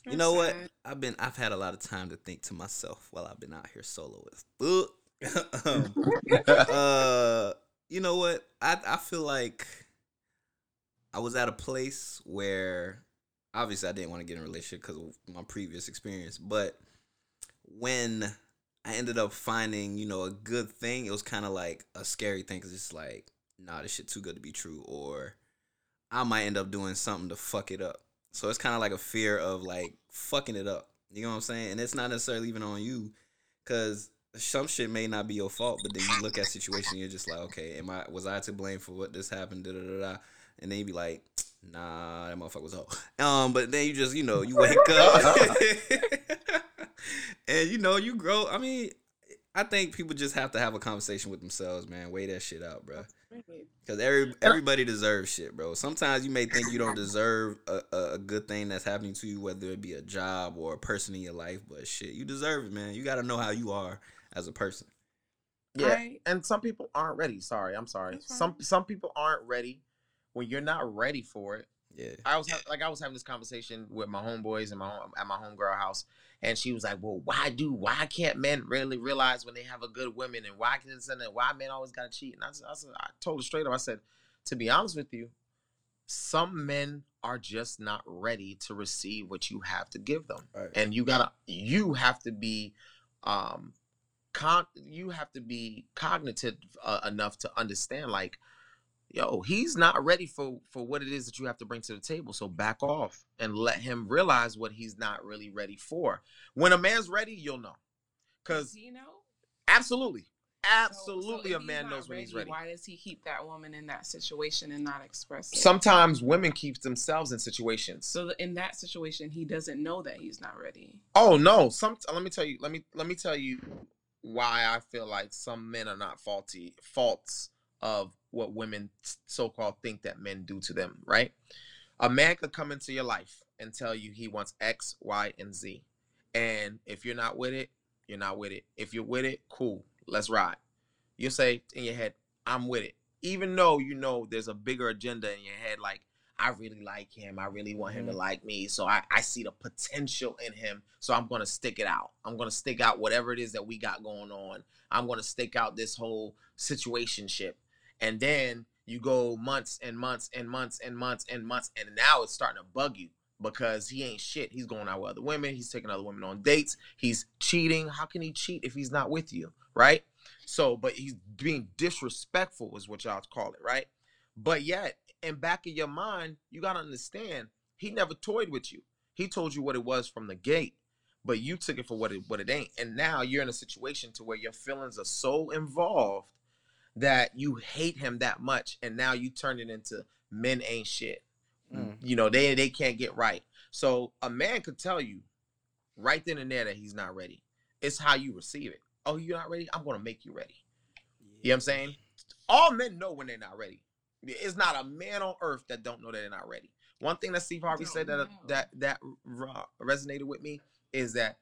You know what? I've been I've had a lot of time to think to myself while I've been out here solo with. um, uh, you know what? I I feel like I was at a place where obviously I didn't want to get in a relationship because of my previous experience, but when I ended up finding, you know, a good thing, it was kind of like a scary thing because it's like, nah, this shit too good to be true, or I might end up doing something to fuck it up. So it's kind of like a fear of like fucking it up. You know what I'm saying? And it's not necessarily even on you, because some shit may not be your fault, but then you look at situation, you're just like, okay, am I was I to blame for what this happened? Da da da da. And then you be like, nah, that motherfucker was hoe. Um, but then you just, you know, you wake up, and you know, you grow. I mean, I think people just have to have a conversation with themselves, man. Weigh that shit out, bro. Because every everybody deserves shit, bro. Sometimes you may think you don't deserve a, a, a good thing that's happening to you, whether it be a job or a person in your life, but shit, you deserve it, man. You got to know how you are as a person. Yeah, I- and some people aren't ready. Sorry, I'm sorry. That's fine. Some some people aren't ready. When you're not ready for it, Yeah. I was ha- like I was having this conversation with my homeboys and my home, at my homegirl house, and she was like, "Well, why do why can't men really realize when they have a good woman, and why can this and that? Why men always gotta cheat?" And I, said- I, said, I told her straight up. I said, "To be honest with you, some men are just not ready to receive what you have to give them, Right. and you gotta you have to be." um con you have to be cognitive uh, enough to understand like yo he's not ready for for what it is that you have to bring to the table so back off and let him realize what he's not really ready for when a man's ready you'll know because you know? absolutely So- so absolutely a man knows when he's ready Why does he keep that woman in that situation and not express it? sometimes women keep themselves in situations so in that situation, he doesn't know that he's not ready. Oh no! Some let me tell you. Let me let me tell you why I feel like some men are not faulty faults of what women so called think that men do to them. Right? A man could come into your life and tell you he wants X, Y, and Z, and if you're not with it, you're not with it. If you're with it, cool. Let's ride. You say in your head, I'm with it, even though you know there's a bigger agenda in your head, like. I really like him. I really want him to mm-hmm. like me. So I, I see the potential in him. So I'm gonna stick it out. I'm gonna stick out whatever it is that we got going on. I'm gonna stick out this whole situationship. And then you go months and months and months and months and months, and now it's starting to bug you because he ain't shit. He's going out with other women. He's taking other women on dates. He's cheating. How can he cheat if he's not with you, right? So, but he's being disrespectful, is what y'all call it, right? But yet, in back of your mind, you gotta understand he never toyed with you. He told you what it was from the gate, but you took it for what it what it ain't. And now you're in a situation to where your feelings are so involved that you hate him that much, and now you turn it into men ain't shit. Mm. You know they they can't get right. So a man could tell you right then and there that he's not ready. It's how you receive it. Oh, you're not ready? I'm gonna make you ready. You know what I'm saying? All men know when they're not ready. It's not a man on earth that don't know that they're not ready. One thing that Steve Harvey said that know. that that ra- resonated with me is that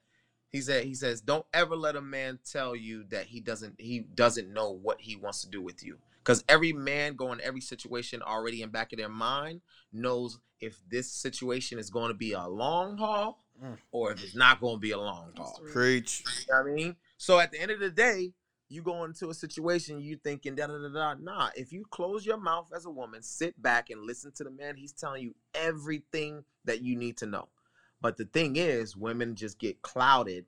he said he says don't ever let a man tell you that he doesn't he doesn't know what he wants to do with you because every man going every situation already in back of their mind knows if this situation is going to be a long haul Mm. or if it's not going to be a long haul. Preach. You know what I mean? So at the end of the day, you go into a situation, you thinking da da da da. Nah, if you close your mouth as a woman, sit back and listen to the man. He's telling you everything that you need to know. But the thing is, women just get clouded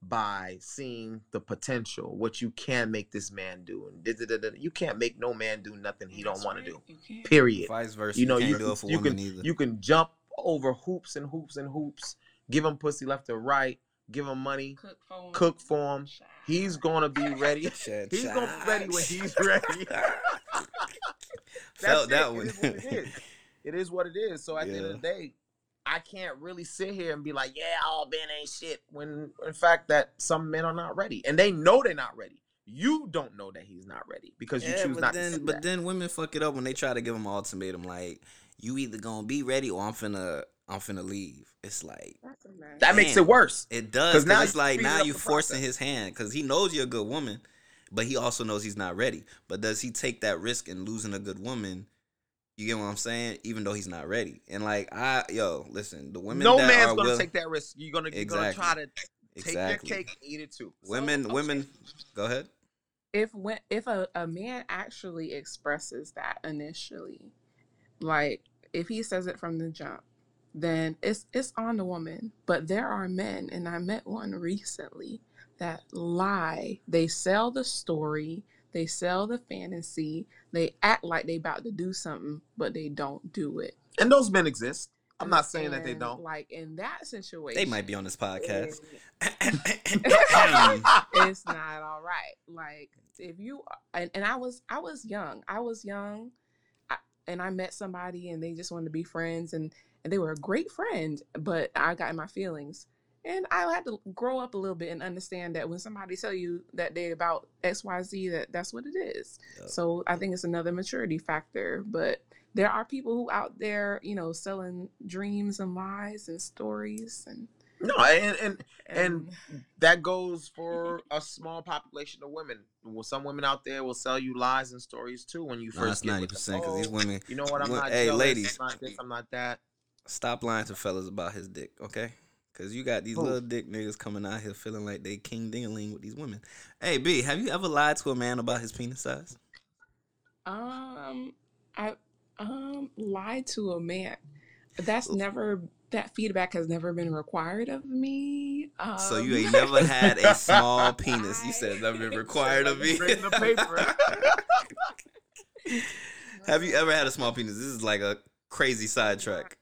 by seeing the potential, what you can make this man do, and da, da, da, da. you can't make no man do nothing he don't want right. to do. Period. Vice versa. You know, you you can't do it for you can either. you can jump over hoops and hoops and hoops, give him pussy left or right, give him money, Cook for him. cook for him. He's gonna be ready. He's gonna be ready when he's ready. Felt That's that it. one. It is what it is. It is what it is. So at the end of the day, I can't really sit here and be like, yeah, all men ain't shit. When in fact that some men are not ready, and they know they're not ready. You don't know that he's not ready because you yeah, choose but not then, to see but that. then women fuck it up when they try to give them an ultimatum like, you either gonna be ready or I'm finna, I'm finna leave. It's like That's a that makes it worse. it does. because now it's like now you the forcing process. his hand because he knows you're a good woman, but he also knows he's not ready. But does he take that risk in losing a good woman? You get what I'm saying? Even though he's not ready, and like I, yo, listen, the women no that man's are gonna will, take that risk. You're gonna you're Exactly. gonna try to take exactly. your cake and eat it too. Women, I'm women, saying- go ahead. if when if a, a man actually expresses that initially, like if he says it from the jump, then it's it's on the woman. But there are men, and I met one recently that lie. They sell the story, they sell the fantasy, they act like they about to do something, but they don't do it. And those men exist. I'm not saying that they don't. Like in that situation, They might be on this podcast. it's not all right. Like if you and, and I was I was young. I was young, I, and I met somebody and they just wanted to be friends and and they were a great friend, but I got in my feelings. And I had to grow up a little bit and understand that when somebody tell you that they about X Y Z, that that's what it is. Yep. So I think it's another maturity factor. But there are people who out there, you know, selling dreams and lies and stories and no, and, and and, that goes for a small population of women. Well, some women out there will sell you lies and stories too when you No, first that's get ninety percent because these Oh, women You know what? I'm Well, not. hey, jealous, ladies. I'm not this. I'm not that. Stop lying to fellas about his dick, okay? Because you got these Who? little dick niggas coming out here feeling like they king dingaling with these women. Hey, B, have you ever lied to a man about his penis size? Um, I um lied to a man. That's never that feedback has never been required of me. Um, so you ain't never had a small penis. You said never been required of me. Bring the paper. have you ever had a small penis? This is like a crazy sidetrack.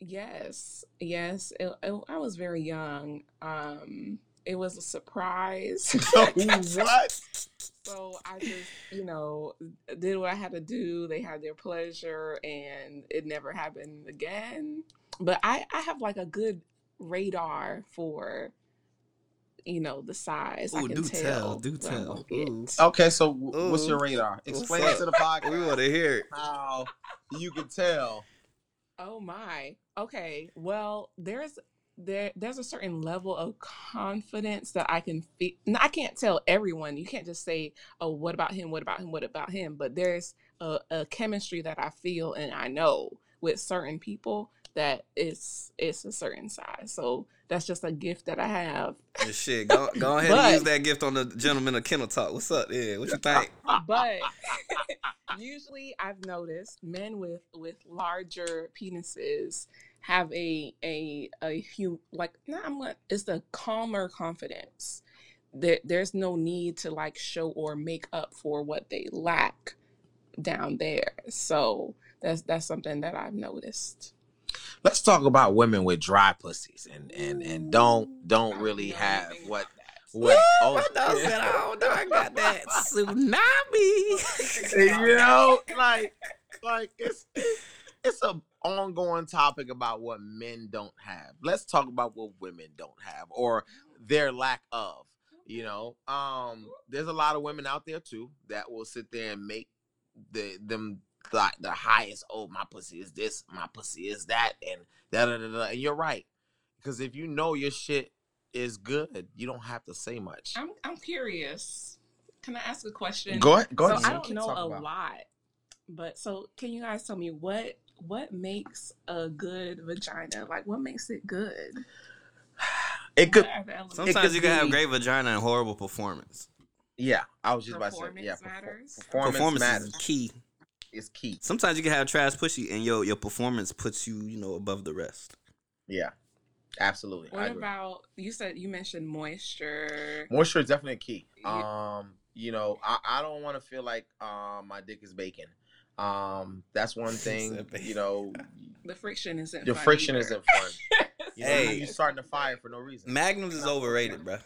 Yes, yes. It, it- I was very young. Um, it was a surprise. So what? So I just, you know, did what I had to do. They had their pleasure, and it never happened again. But I, I have like a good radar for, you know, the size. I can do tell. tell, do tell. gonna get. Ooh. Okay, so w- what's your radar? Explain up? it to the podcast. We want to hear it. how you can tell. Oh my. Okay. Well, there's there there's a certain level of confidence that I can feel. I can't tell everyone. You can't just say, "Oh, what about him? What about him? What about him?" But there's a, a chemistry that I feel and I know with certain people that it's it's a certain size. So that's just a gift that I have. And shit, go, go ahead But- and use that gift on the gentleman of Kennel Talk. What's up? Yeah, what you think? but usually I've noticed men with with larger penises have a a a hu like nah, I'm not, it's a calmer confidence. There, there's no need to like show or make up for what they lack down there. So that's that's something that I've noticed. Let's talk about women with dry pussies and and and don't don't really have what what oh my dog said, "Oh, no, I got that tsunami." you know like like it's it's a ongoing topic about what men don't have. Let's talk about what women don't have or their lack of. You know, um, there's a lot of women out there too that will sit there and make the them like the highest. Oh, my pussy is this, my pussy is that, and da da da da. And you're right, because if you know your shit is good, you don't have to say much. I'm I'm curious. Can I ask a question? Go ahead, go so ahead. I don't know a about lot, but so can you guys tell me what what makes a good vagina? Like what makes it good? It could, What are the elements? Sometimes could you can have great vagina and horrible performance. yeah. I was just about to say, Performance yeah. perfor- matters? Performance, Performance matters. is key. Is key. Sometimes you can have trash pussy and your your performance puts you, you know, above the rest. Yeah, absolutely. What about you said you mentioned moisture? Moisture is definitely key. Yeah. Um, you know, I, I don't want to feel like um my dick is bacon. Um, that's one thing. You know, The friction isn't. the fun friction either. isn't fun. You know, Hey. you starting to fire for no reason. Magnums is overrated, bro.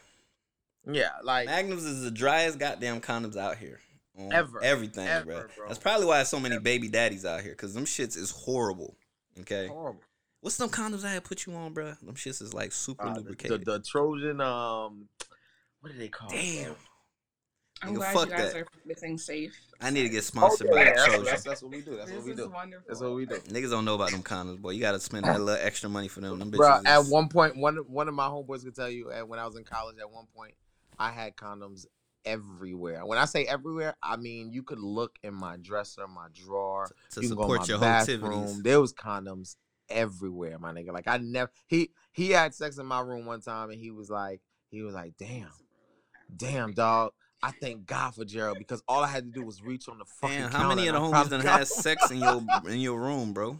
Yeah, like Magnums is the driest goddamn condoms out here. On Ever. Everything, Ever, bruh. bro. That's probably why so many baby daddies out here, because them shits is horrible. Okay. horrible. What's them condoms I had put you on, bro? Them shits is like super Uh, the, the, lubricated. the Trojan, um, what do they call? it? Damn. I'm Nigga, glad fuck you guys that. are practicing safe. I need to get Oh, sponsored yeah, by that's, Trojan. that's, that's what we do. That's this what we is do. wonderful. That's what we do. Niggas don't know about them condoms, boy. You gotta spend that little extra money for them. Them bitches. Bro, at is- one point, one one of my homeboys could tell you, uh, when I was in college, at one point, I had condoms everywhere. When I say everywhere, I mean you could look in my dresser, my drawer, to you can go in support my your bathroom. activities. There was condoms everywhere, my nigga. Like I never he he had sex in my room one time, and he was like, he was like, damn, damn, dog. I thank God for Gerald because all I had to do was reach on the fucking. Damn, how many of the homies done found had sex in your in your room, bro?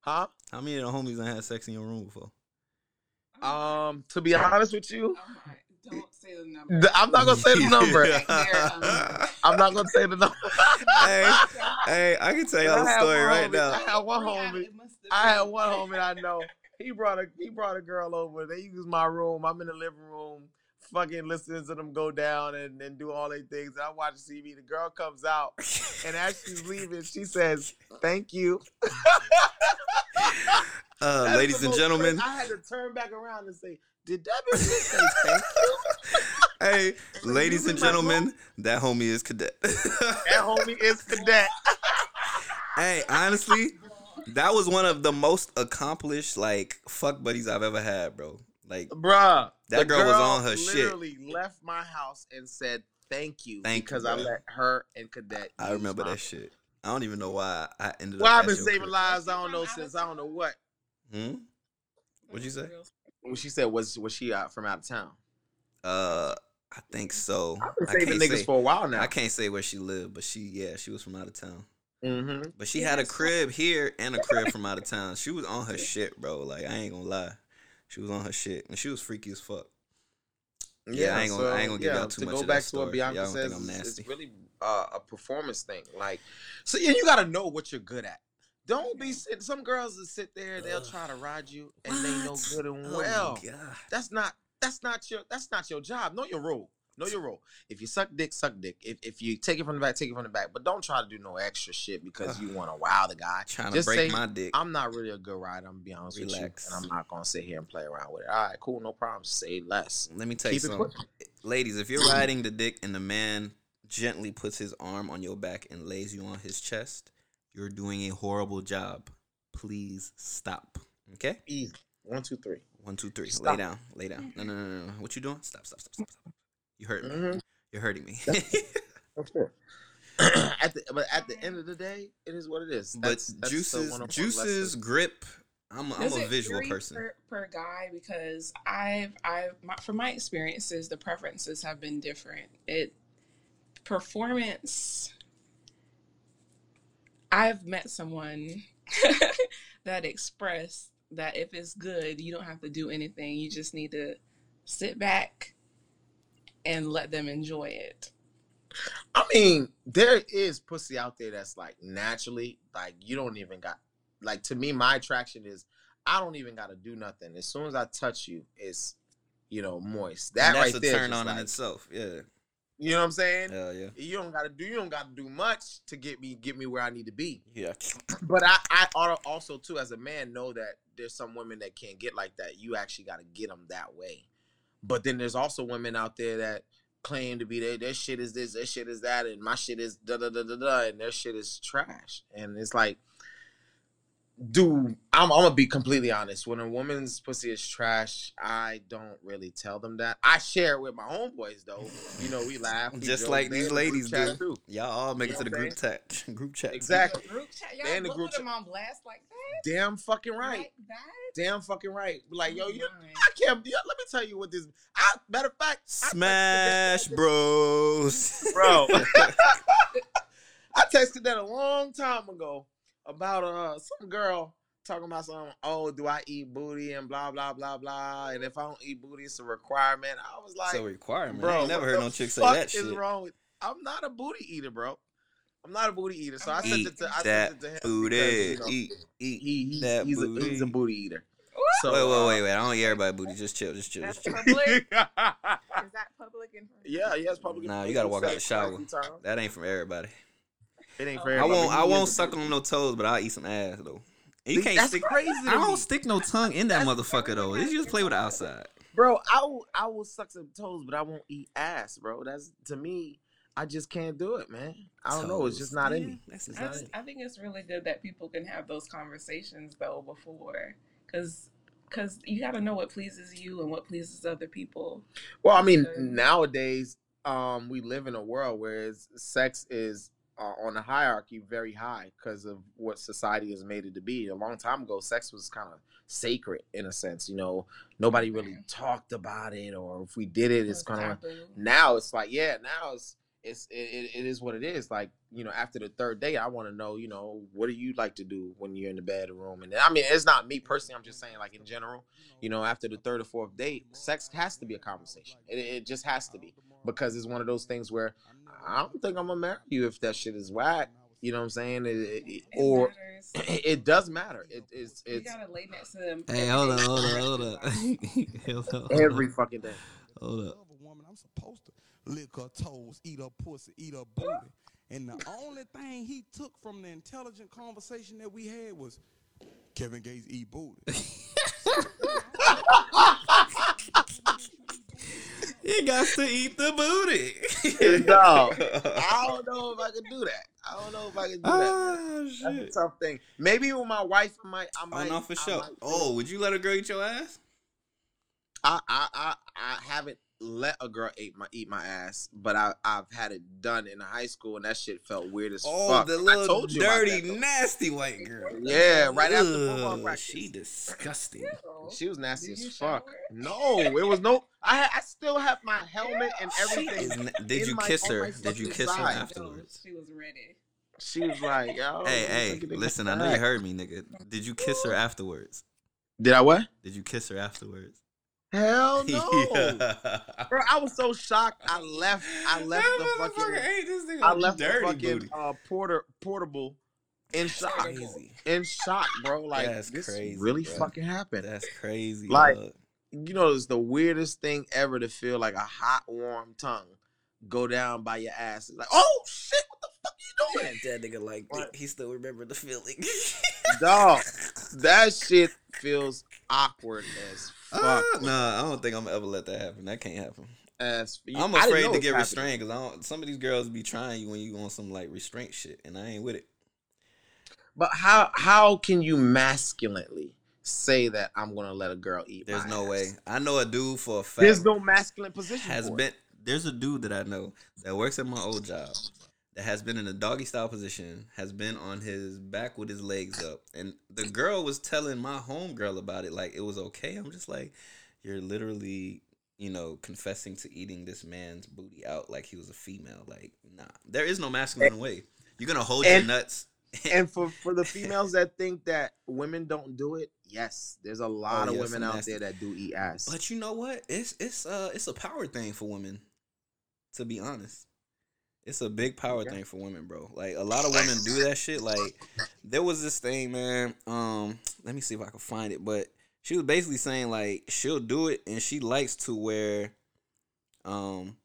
Huh? How many of the homies done had sex in your room before? Um, to be honest with you, Oh my, don't say the number. I'm not gonna say the number. I'm not gonna say the number. hey, hey, I can tell y'all I the story right homie- now. I had one Yeah, homie. it have I had been- one homie I know. He brought a he brought a girl over. They use my room. I'm in the living room, fucking listening to them go down and, and do all their things. And I watch TV. The girl comes out, and as she's leaving, she says, "Thank you." Uh, ladies and gentlemen, crazy- I had to turn back around and say, "Did that bitch just say thank you?" Hey, ladies and in my room? gentlemen, that homie is cadet. That homie is cadet. hey, honestly, that was one of the most accomplished like fuck buddies I've ever had, bro. Like, Bruh, That the girl was on her shit. Literally left my house and said thank you Thank you, because I bruh. let her and Cadet. I use remember that shit. I don't even know why I ended Well, up. I've been saving crib. lives. I don't know since I don't know what. Hmm? What'd you say? When she said was was she out from out of town? Uh, I think so. I've been saving niggas say, for a while now. I can't say where she lived, but she yeah, she was from out of town. Mm-hmm. But she Yeah, had a crib here and a crib from out of town. She was on her shit, bro. Like I ain't gonna lie, she was on her shit, and she was freaky as fuck. Yeah, I ain't gonna- I ain't gonna give y'all too to much go of that back to what. Bianca Y'all says, think I'm it's- nasty. it's really uh, a performance thing. Like, so yeah, you got to know what you're good at. Don't be. Some girls that sit there, they'll Ugh. try to ride you, and they know good and Oh my well. God. That's not that's not your that's not your job. Know your role. Know your role. If you suck dick, suck dick. If, if you take it from the back, take it from the back. But don't try to do no extra shit because you want to wow the guy. Trying to break say, my dick. I'm not really a good rider. I'm gonna be honest Relax. with you, and I'm not gonna sit here and play around with it. All right, cool, no problem. Say less. Let me tell Keep you something, ladies. If you're riding the dick and the man gently puts his arm on your back and lays you on his chest, you're doing a horrible job. Please stop. Okay. Easy. One, two, three. One, two, three. Lay down. Lay down. No, no, no, no, no. What you doing? Stop, stop, stop, stop, stop. You hurt me. Mm-hmm. You're hurting me. That's fair. at the but at the end of the day, it is what it is. but That's- that's juices, juices, lesson. grip. I'm, I'm a visual person. per, per guy because I've I've my, from my experiences the preferences have been different. It performance. I've met someone that expressed that if it's good, you don't have to do anything. You just need to sit back and let them enjoy it. I mean, there is pussy out there that's like naturally, like you don't even got like to me, my attraction is I don't even gotta do nothing. As soon as I touch you, it's you know, moist. That And that's right a there. turn just on in itself. Yeah. You know what I'm saying? Hell yeah. You don't gotta do you don't gotta do much to get me get me where I need to be. Yeah. But I, I al- also too, as a man, know that there's some women that can't get like that. You actually got to get them that way. But then there's also women out there that claim to be their their shit is this, their shit is that, and my shit is da da da da da, and their shit is trash. And it's like, dude, I'm, I'm gonna be completely honest. When a woman's pussy is trash, I don't really tell them that. I share it with my homeboys though. You know, we laugh, we Just like these in the group ladies do. too. Y'all all make You it to the group chat. Group chat. Exactly. Group chat, They in y'all the group chat. on blast like that. Damn fucking right. Like that. Damn fucking right. Like yo, you. I can't. Yeah, let me tell you what this. I, matter of fact, Smash that- Bros. bro. I texted that a long time ago about uh some girl talking about some. Oh, do I eat booty and blah blah blah blah. And if I don't eat booty, it's a requirement. I was like, so requirement. bro, I ain't never heard no chick say fuck that is shit. wrong with? I'm not a booty eater, bro. I'm not a booty eater. So I sent it to. I that sent it to him booty. because, you know, eat, eat. he, he's, that he's, a, booty. he's a booty eater. So, wait, wait, uh, wait, wait. I don't eat everybody booty. Just chill, just chill, That's just chill. public. Is that public information? Yeah, yes, public. Nah, you gotta walk out the shower. That ain't from everybody. It ain't I for I won't. I won't suck on no toes, but I'll eat some ass though. And you eater. can't That's stick. crazy. I to me. don't stick no tongue in that motherfucker though. You just play with the outside. bro. I will. I will suck some toes, but I won't eat ass, bro. That's to me. I just can't do it, man. I don't know. It's just not in me. That's It's I, not just, in. I think it's really good that people can have those conversations though before, because because you got to know what pleases you and what pleases other people. Well, I mean, nowadays, um, we live in a world where it's- sex is uh, on the hierarchy very high because of what society has made it to be. A long time ago, sex was kind of sacred in a sense. You know, nobody really talked about it, or if we did it, it's kind of now it's like yeah, now it's it's it, it, it is what it is. Like you know, after the third day, I want to know, you know, what do you like to do when you're in the bedroom? And I mean, it's not me personally. I'm just saying, like in general, you know, after the third or fourth date, sex has to be a conversation. It, it just has to be because it's one of those things where I don't think I'm gonna marry you if that shit is whack. You know what I'm saying? It, it- it- It or matters. it does matter. It, it's you gotta lay next to them. Hey, hold on, hold on, hold on. hold on, hold every on. fucking day. Hold up. Other woman, I'm supposed to lick her toes, eat her pussy, eat her booty. And the only thing he took from the intelligent conversation that we had was Kevin Gates eat booty. He got to eat the booty. Dog, I don't know if I can do that. I don't know if I can do that. Ah, That's a tough thing. Maybe with my wife, I might. I Oh, might. no, for sure. Oh, would you let a girl eat your ass? I I haven't let a girl eat my eat my ass, but I I've had it done in high school, and that shit felt weird as Oh, fuck. the I little told you dirty, that, nasty white girl. Yeah, right after football practice. She disgusting. She was nasty as fuck. No, it was no. I I still have my helmet and everything. is Did you my- kiss her? Did you kiss her afterwards? She was ready. She was like, "Yo, Hey, hey, listen, I know you heard me, nigga. Did you kiss her afterwards? Did I what? Did you kiss her afterwards? Hell no, Yeah. bro. I was so shocked. I left. I left That the fucking. ate this nigga I left the fucking booty. uh, porter portable in shock. Crazy. In shock, bro. Like That's this crazy, really bro. fucking happened. That's crazy. Like- dog. you know, it's the weirdest thing ever to feel like a hot, warm tongue go down by your ass. It's like, oh shit, what the fuck you doing? that nigga like What? he still remember the feeling. Dog, that shit feels awkward as fuck. Uh, nah, I don't think I'm gonna ever let that happen. That can't happen. As I'm afraid to get restrained because I don't. Some of these girls be trying you when you on some like restraint shit, and I ain't with it. But how how can you masculinely say that I'm gonna let a girl eat? There's my no ass? way. I know a dude for a fact. There's no masculine position. has for been It. there's a dude that I know that works at my old job that has been in a doggy style position, has been on his back with his legs up, and the girl was telling my homegirl about it, like it was okay. I'm just like, you're literally, you know, confessing to eating this man's booty out like he was a female. Like, nah, there is no masculine way. You're gonna hold and- your nuts. And for for the females that think that women don't do it, yes, there's a lot Oh, of yeah, women out nasty- there that do eat ass. But you know what? It's it's uh it's a power thing for women. To be honest, it's a big power Okay. thing for women, bro. Like a lot of women do that shit. Like there was this thing, man. Um, let me see if I can find it. But she was basically saying like she'll do it, and she likes to where, um,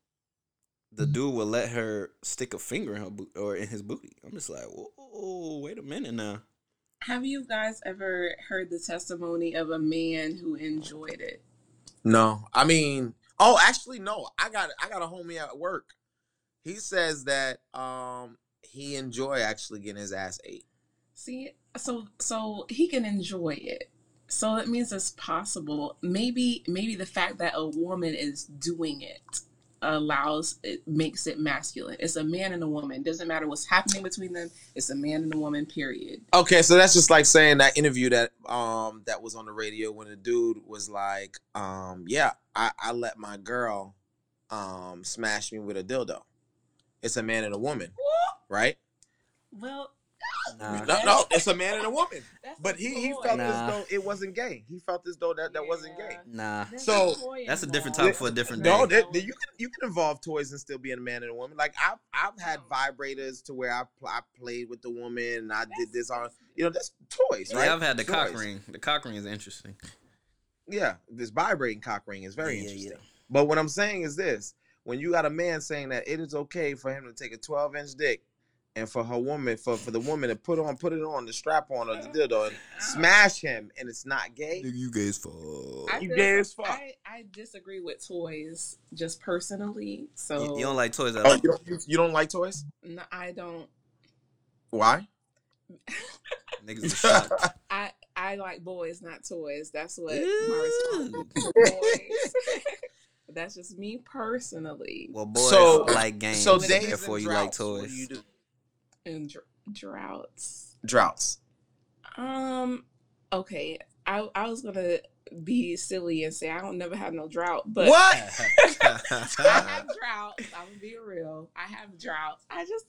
the dude will let her stick a finger in her boot or in his booty. I'm just like, whoa, wait a minute now. Have you guys ever heard the testimony of a man who enjoyed it? No, I mean, oh, actually, no. I got I got a homie at work. He says that um he enjoy actually getting his ass ate. See, so so he can enjoy it. So that means it's possible. Maybe maybe the fact that a woman is doing it allows it makes it masculine. It's a man and a woman. Doesn't matter what's happening between them. It's a man and a woman. Period. Okay, so that's just like saying that interview that um that was on the radio when the dude was like, um, yeah, I, I let my girl um smash me with a dildo. It's a man and a woman, right? Well, Nah. No, no, it's a man and a woman. that's But he, he felt Nah. as though it wasn't gay. He felt as though that, that wasn't gay. Nah, There's So, a that's a different involved. topic for a different No, day. that, that you can you can involve toys and still being a man and a woman. Like I've I've had vibrators to where I pl- I played with the woman and I did this on you know that's toys, right? Yeah, I've had the cock ring. The cock ring is interesting. Yeah, this vibrating cock ring is very Yeah, yeah, interesting. yeah. But what I'm saying is this: when you got a man saying that it is okay for him to take a 12 inch dick, and for her woman, for for the woman to put on put it on the strap on or the dildo and smash him, and it's not gay. you guys fuck. I You gay as fuck. I, I disagree with toys just personally. So You, you don't like toys at Oh, all. you don't you- you don't like toys? no, I don't. Why? Niggas are shocked. I I like boys, not toys. That's what Ew. my response is boys. That's just me personally. Well, boys So- like games, so Days days therefore and you like droughts, what toys. do you do? And dr- droughts. Droughts. Um. Okay. I I was gonna be silly and say I don't never have no drought, but what? I have droughts. I'm gonna be real. I have droughts. I just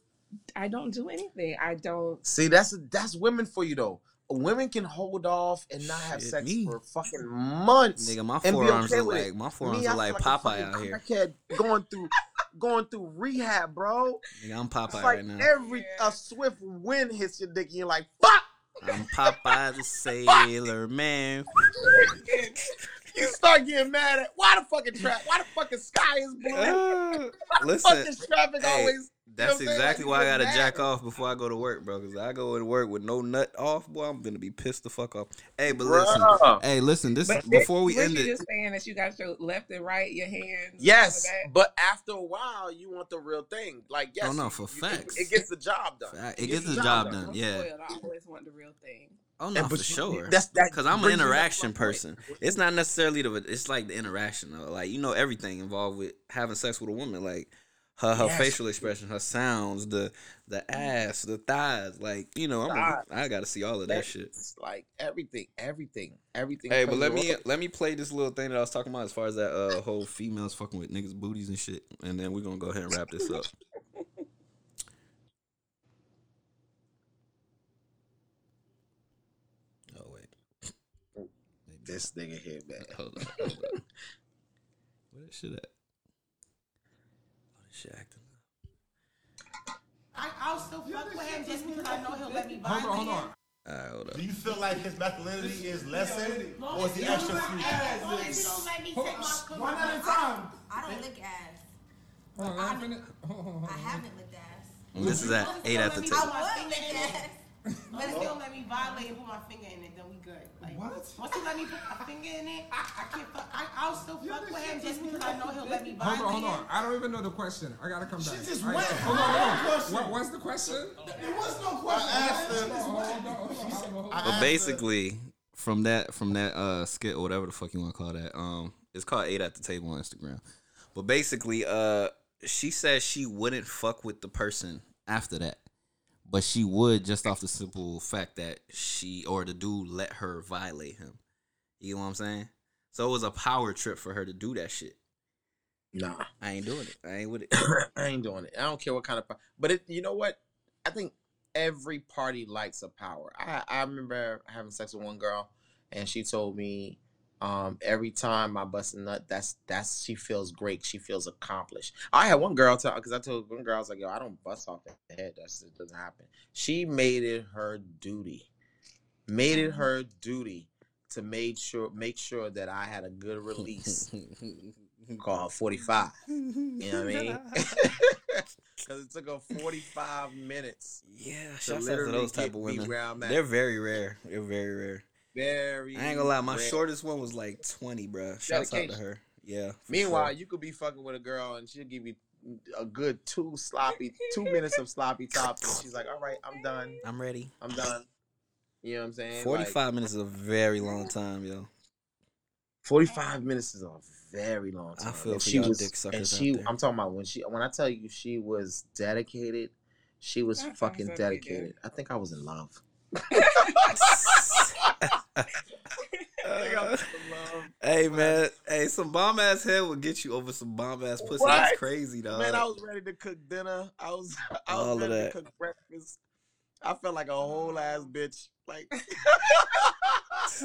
I don't do anything. I don't. See, that's that's women for you though. Women can hold off and not have Shit, sex me. for fucking months. Nigga, my and be forearms okay are like it. my forearms Me, I are like feel a Popeye out fucking here. crackhead going through going through rehab, bro. Nigga, I'm It's Popeye like right now. every a swift wind hits your dick, and you're like, "Fuck!" I'm Popeye the Sailor Man. You start getting mad at why the fucking trap, why the fucking sky is blue, Uh, the listen, fuck this traffic hey, always. That's you know what I'm saying? exactly Like, why I gotta get jack off before I go to work, bro. Cause I go to work with no nut off, boy. I'm gonna be pissed the fuck off. Hey, but listen, hey, listen. This But before we weren't end you it. just saying that you got your left and right, your hands. Yes, but after a while, you want the real thing. Like, oh, yes, Oh, no, for you- it- facts. it gets the job done. Fact, it gets the job done. that? Yeah. I'm spoiled. I always want the real thing. Oh no, but for sure. That's that Because I'm an brings you back to my interaction point. person. It's not necessarily the. It's like the interaction though. Like you know everything involved with having sex with a woman. Like her her Yes. facial expression, her sounds, the the ass, the thighs. Like you know, I'm a, I got to see all of that shit. Like everything, everything, everything. Hey, but let me let me play this little thing that I was talking about as far as that uh whole females fucking with niggas booties and shit, and then we're gonna go ahead and wrap this up. Oh wait, This nigga here, man. hold on, hold on. Where that shit at? This shit. I, I'll still fuck with him just because I know he'll let me Hold on, hold on. him. All right, hold up. Do you feel like his masculinity is lessened, Long or as is he you extra don't- sweet? As long as you don't let me take my foot One at a time. I don't lick ass. Hold on, let me finish. Hold on, hold on, I haven't licked ass. And this is at eight at the I table. I would lick ass. Long as you don't let me violate and put my finger in it, then we good. Like, What? Once you let me put my finger in it, I can't fuck. I, I'll still fuck with him just because I know he'll let me violate Hold on, hold on. I don't even know the question. I gotta come back. She just All right, went hold on, on hold on. What, what's the question? There was no question. I asked. I But basically, from that from that uh skit or whatever the fuck you want to call that, um, it's called Eight at the Table on Instagram. But basically, uh, she says she wouldn't fuck with the person after that, but she would just off the simple fact that she or the dude let her violate him. You know what I'm saying? So it was a power trip for her to do that shit. Nah, I ain't doing it. I ain't with it. I ain't doing it. I don't care what kind of. But it, you know what? I think every party likes a power. I I remember having sex with one girl, and she told me, um, every time I bust a nut, that's that's she feels great. She feels accomplished. I had one girl tell because I told one girl I was like, yo, I don't bust off the head. That's it doesn't happen. She made it her duty. Made it her duty to make sure make sure that I had a good release called 45. You know what I mean? Because it took her 45 minutes. yeah, to shouts out to those type of women. where I'm at. They're very rare. They're very rare. Very. I ain't gonna lie, my rare. shortest one was like 20, bruh. Shouts out to her. Yeah. Meanwhile, sure. you could be fucking with a girl and she'll give you a good two sloppy, two minutes of sloppy tops. And she's like, all right, I'm done. I'm ready. I'm done. You know what I'm saying? Like, 45 minutes is a very long time, yo. 45 minutes is a very long time. I feel And for she y'all was, dick suckers and out she, there. I'm talking about when she, when I tell you she was dedicated, she was That fucking dedicated. I think I was in love. Uh, hey man, hey, some bomb ass head will get you over some bomb ass pussy. What? That's crazy, dog. Man, I was ready to cook dinner. I was, I was All of ready to cook breakfast. I felt like a whole ass bitch. Like,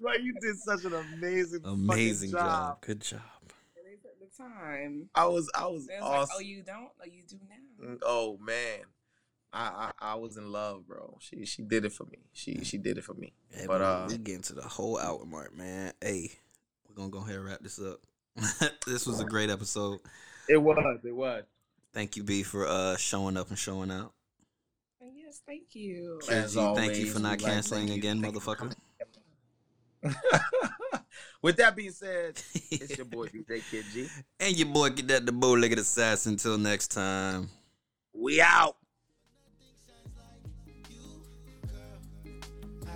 like you did such an amazing, Amazing job. job. Good job. They took the time. I was, I was They was like, oh, awesome. oh, you don't? Oh, you do now. Oh man, I, I I was in love, bro. She she did it for me. She she did it for me. Hey, But, but uh, we getting to the whole hour mark, man. Hey, we're gonna go ahead and wrap this up. this was a great episode. It was, it was. Thank you, B, for uh showing up and showing out. Yes, thank you. As KG, thank you for not canceling thank you. again, Thank motherfucker. With that being said, it's your boy DJ Kid G. and your boy, get that the bow-legged assassin. Until next time. We out.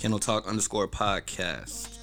Kennel Talk underscore podcast.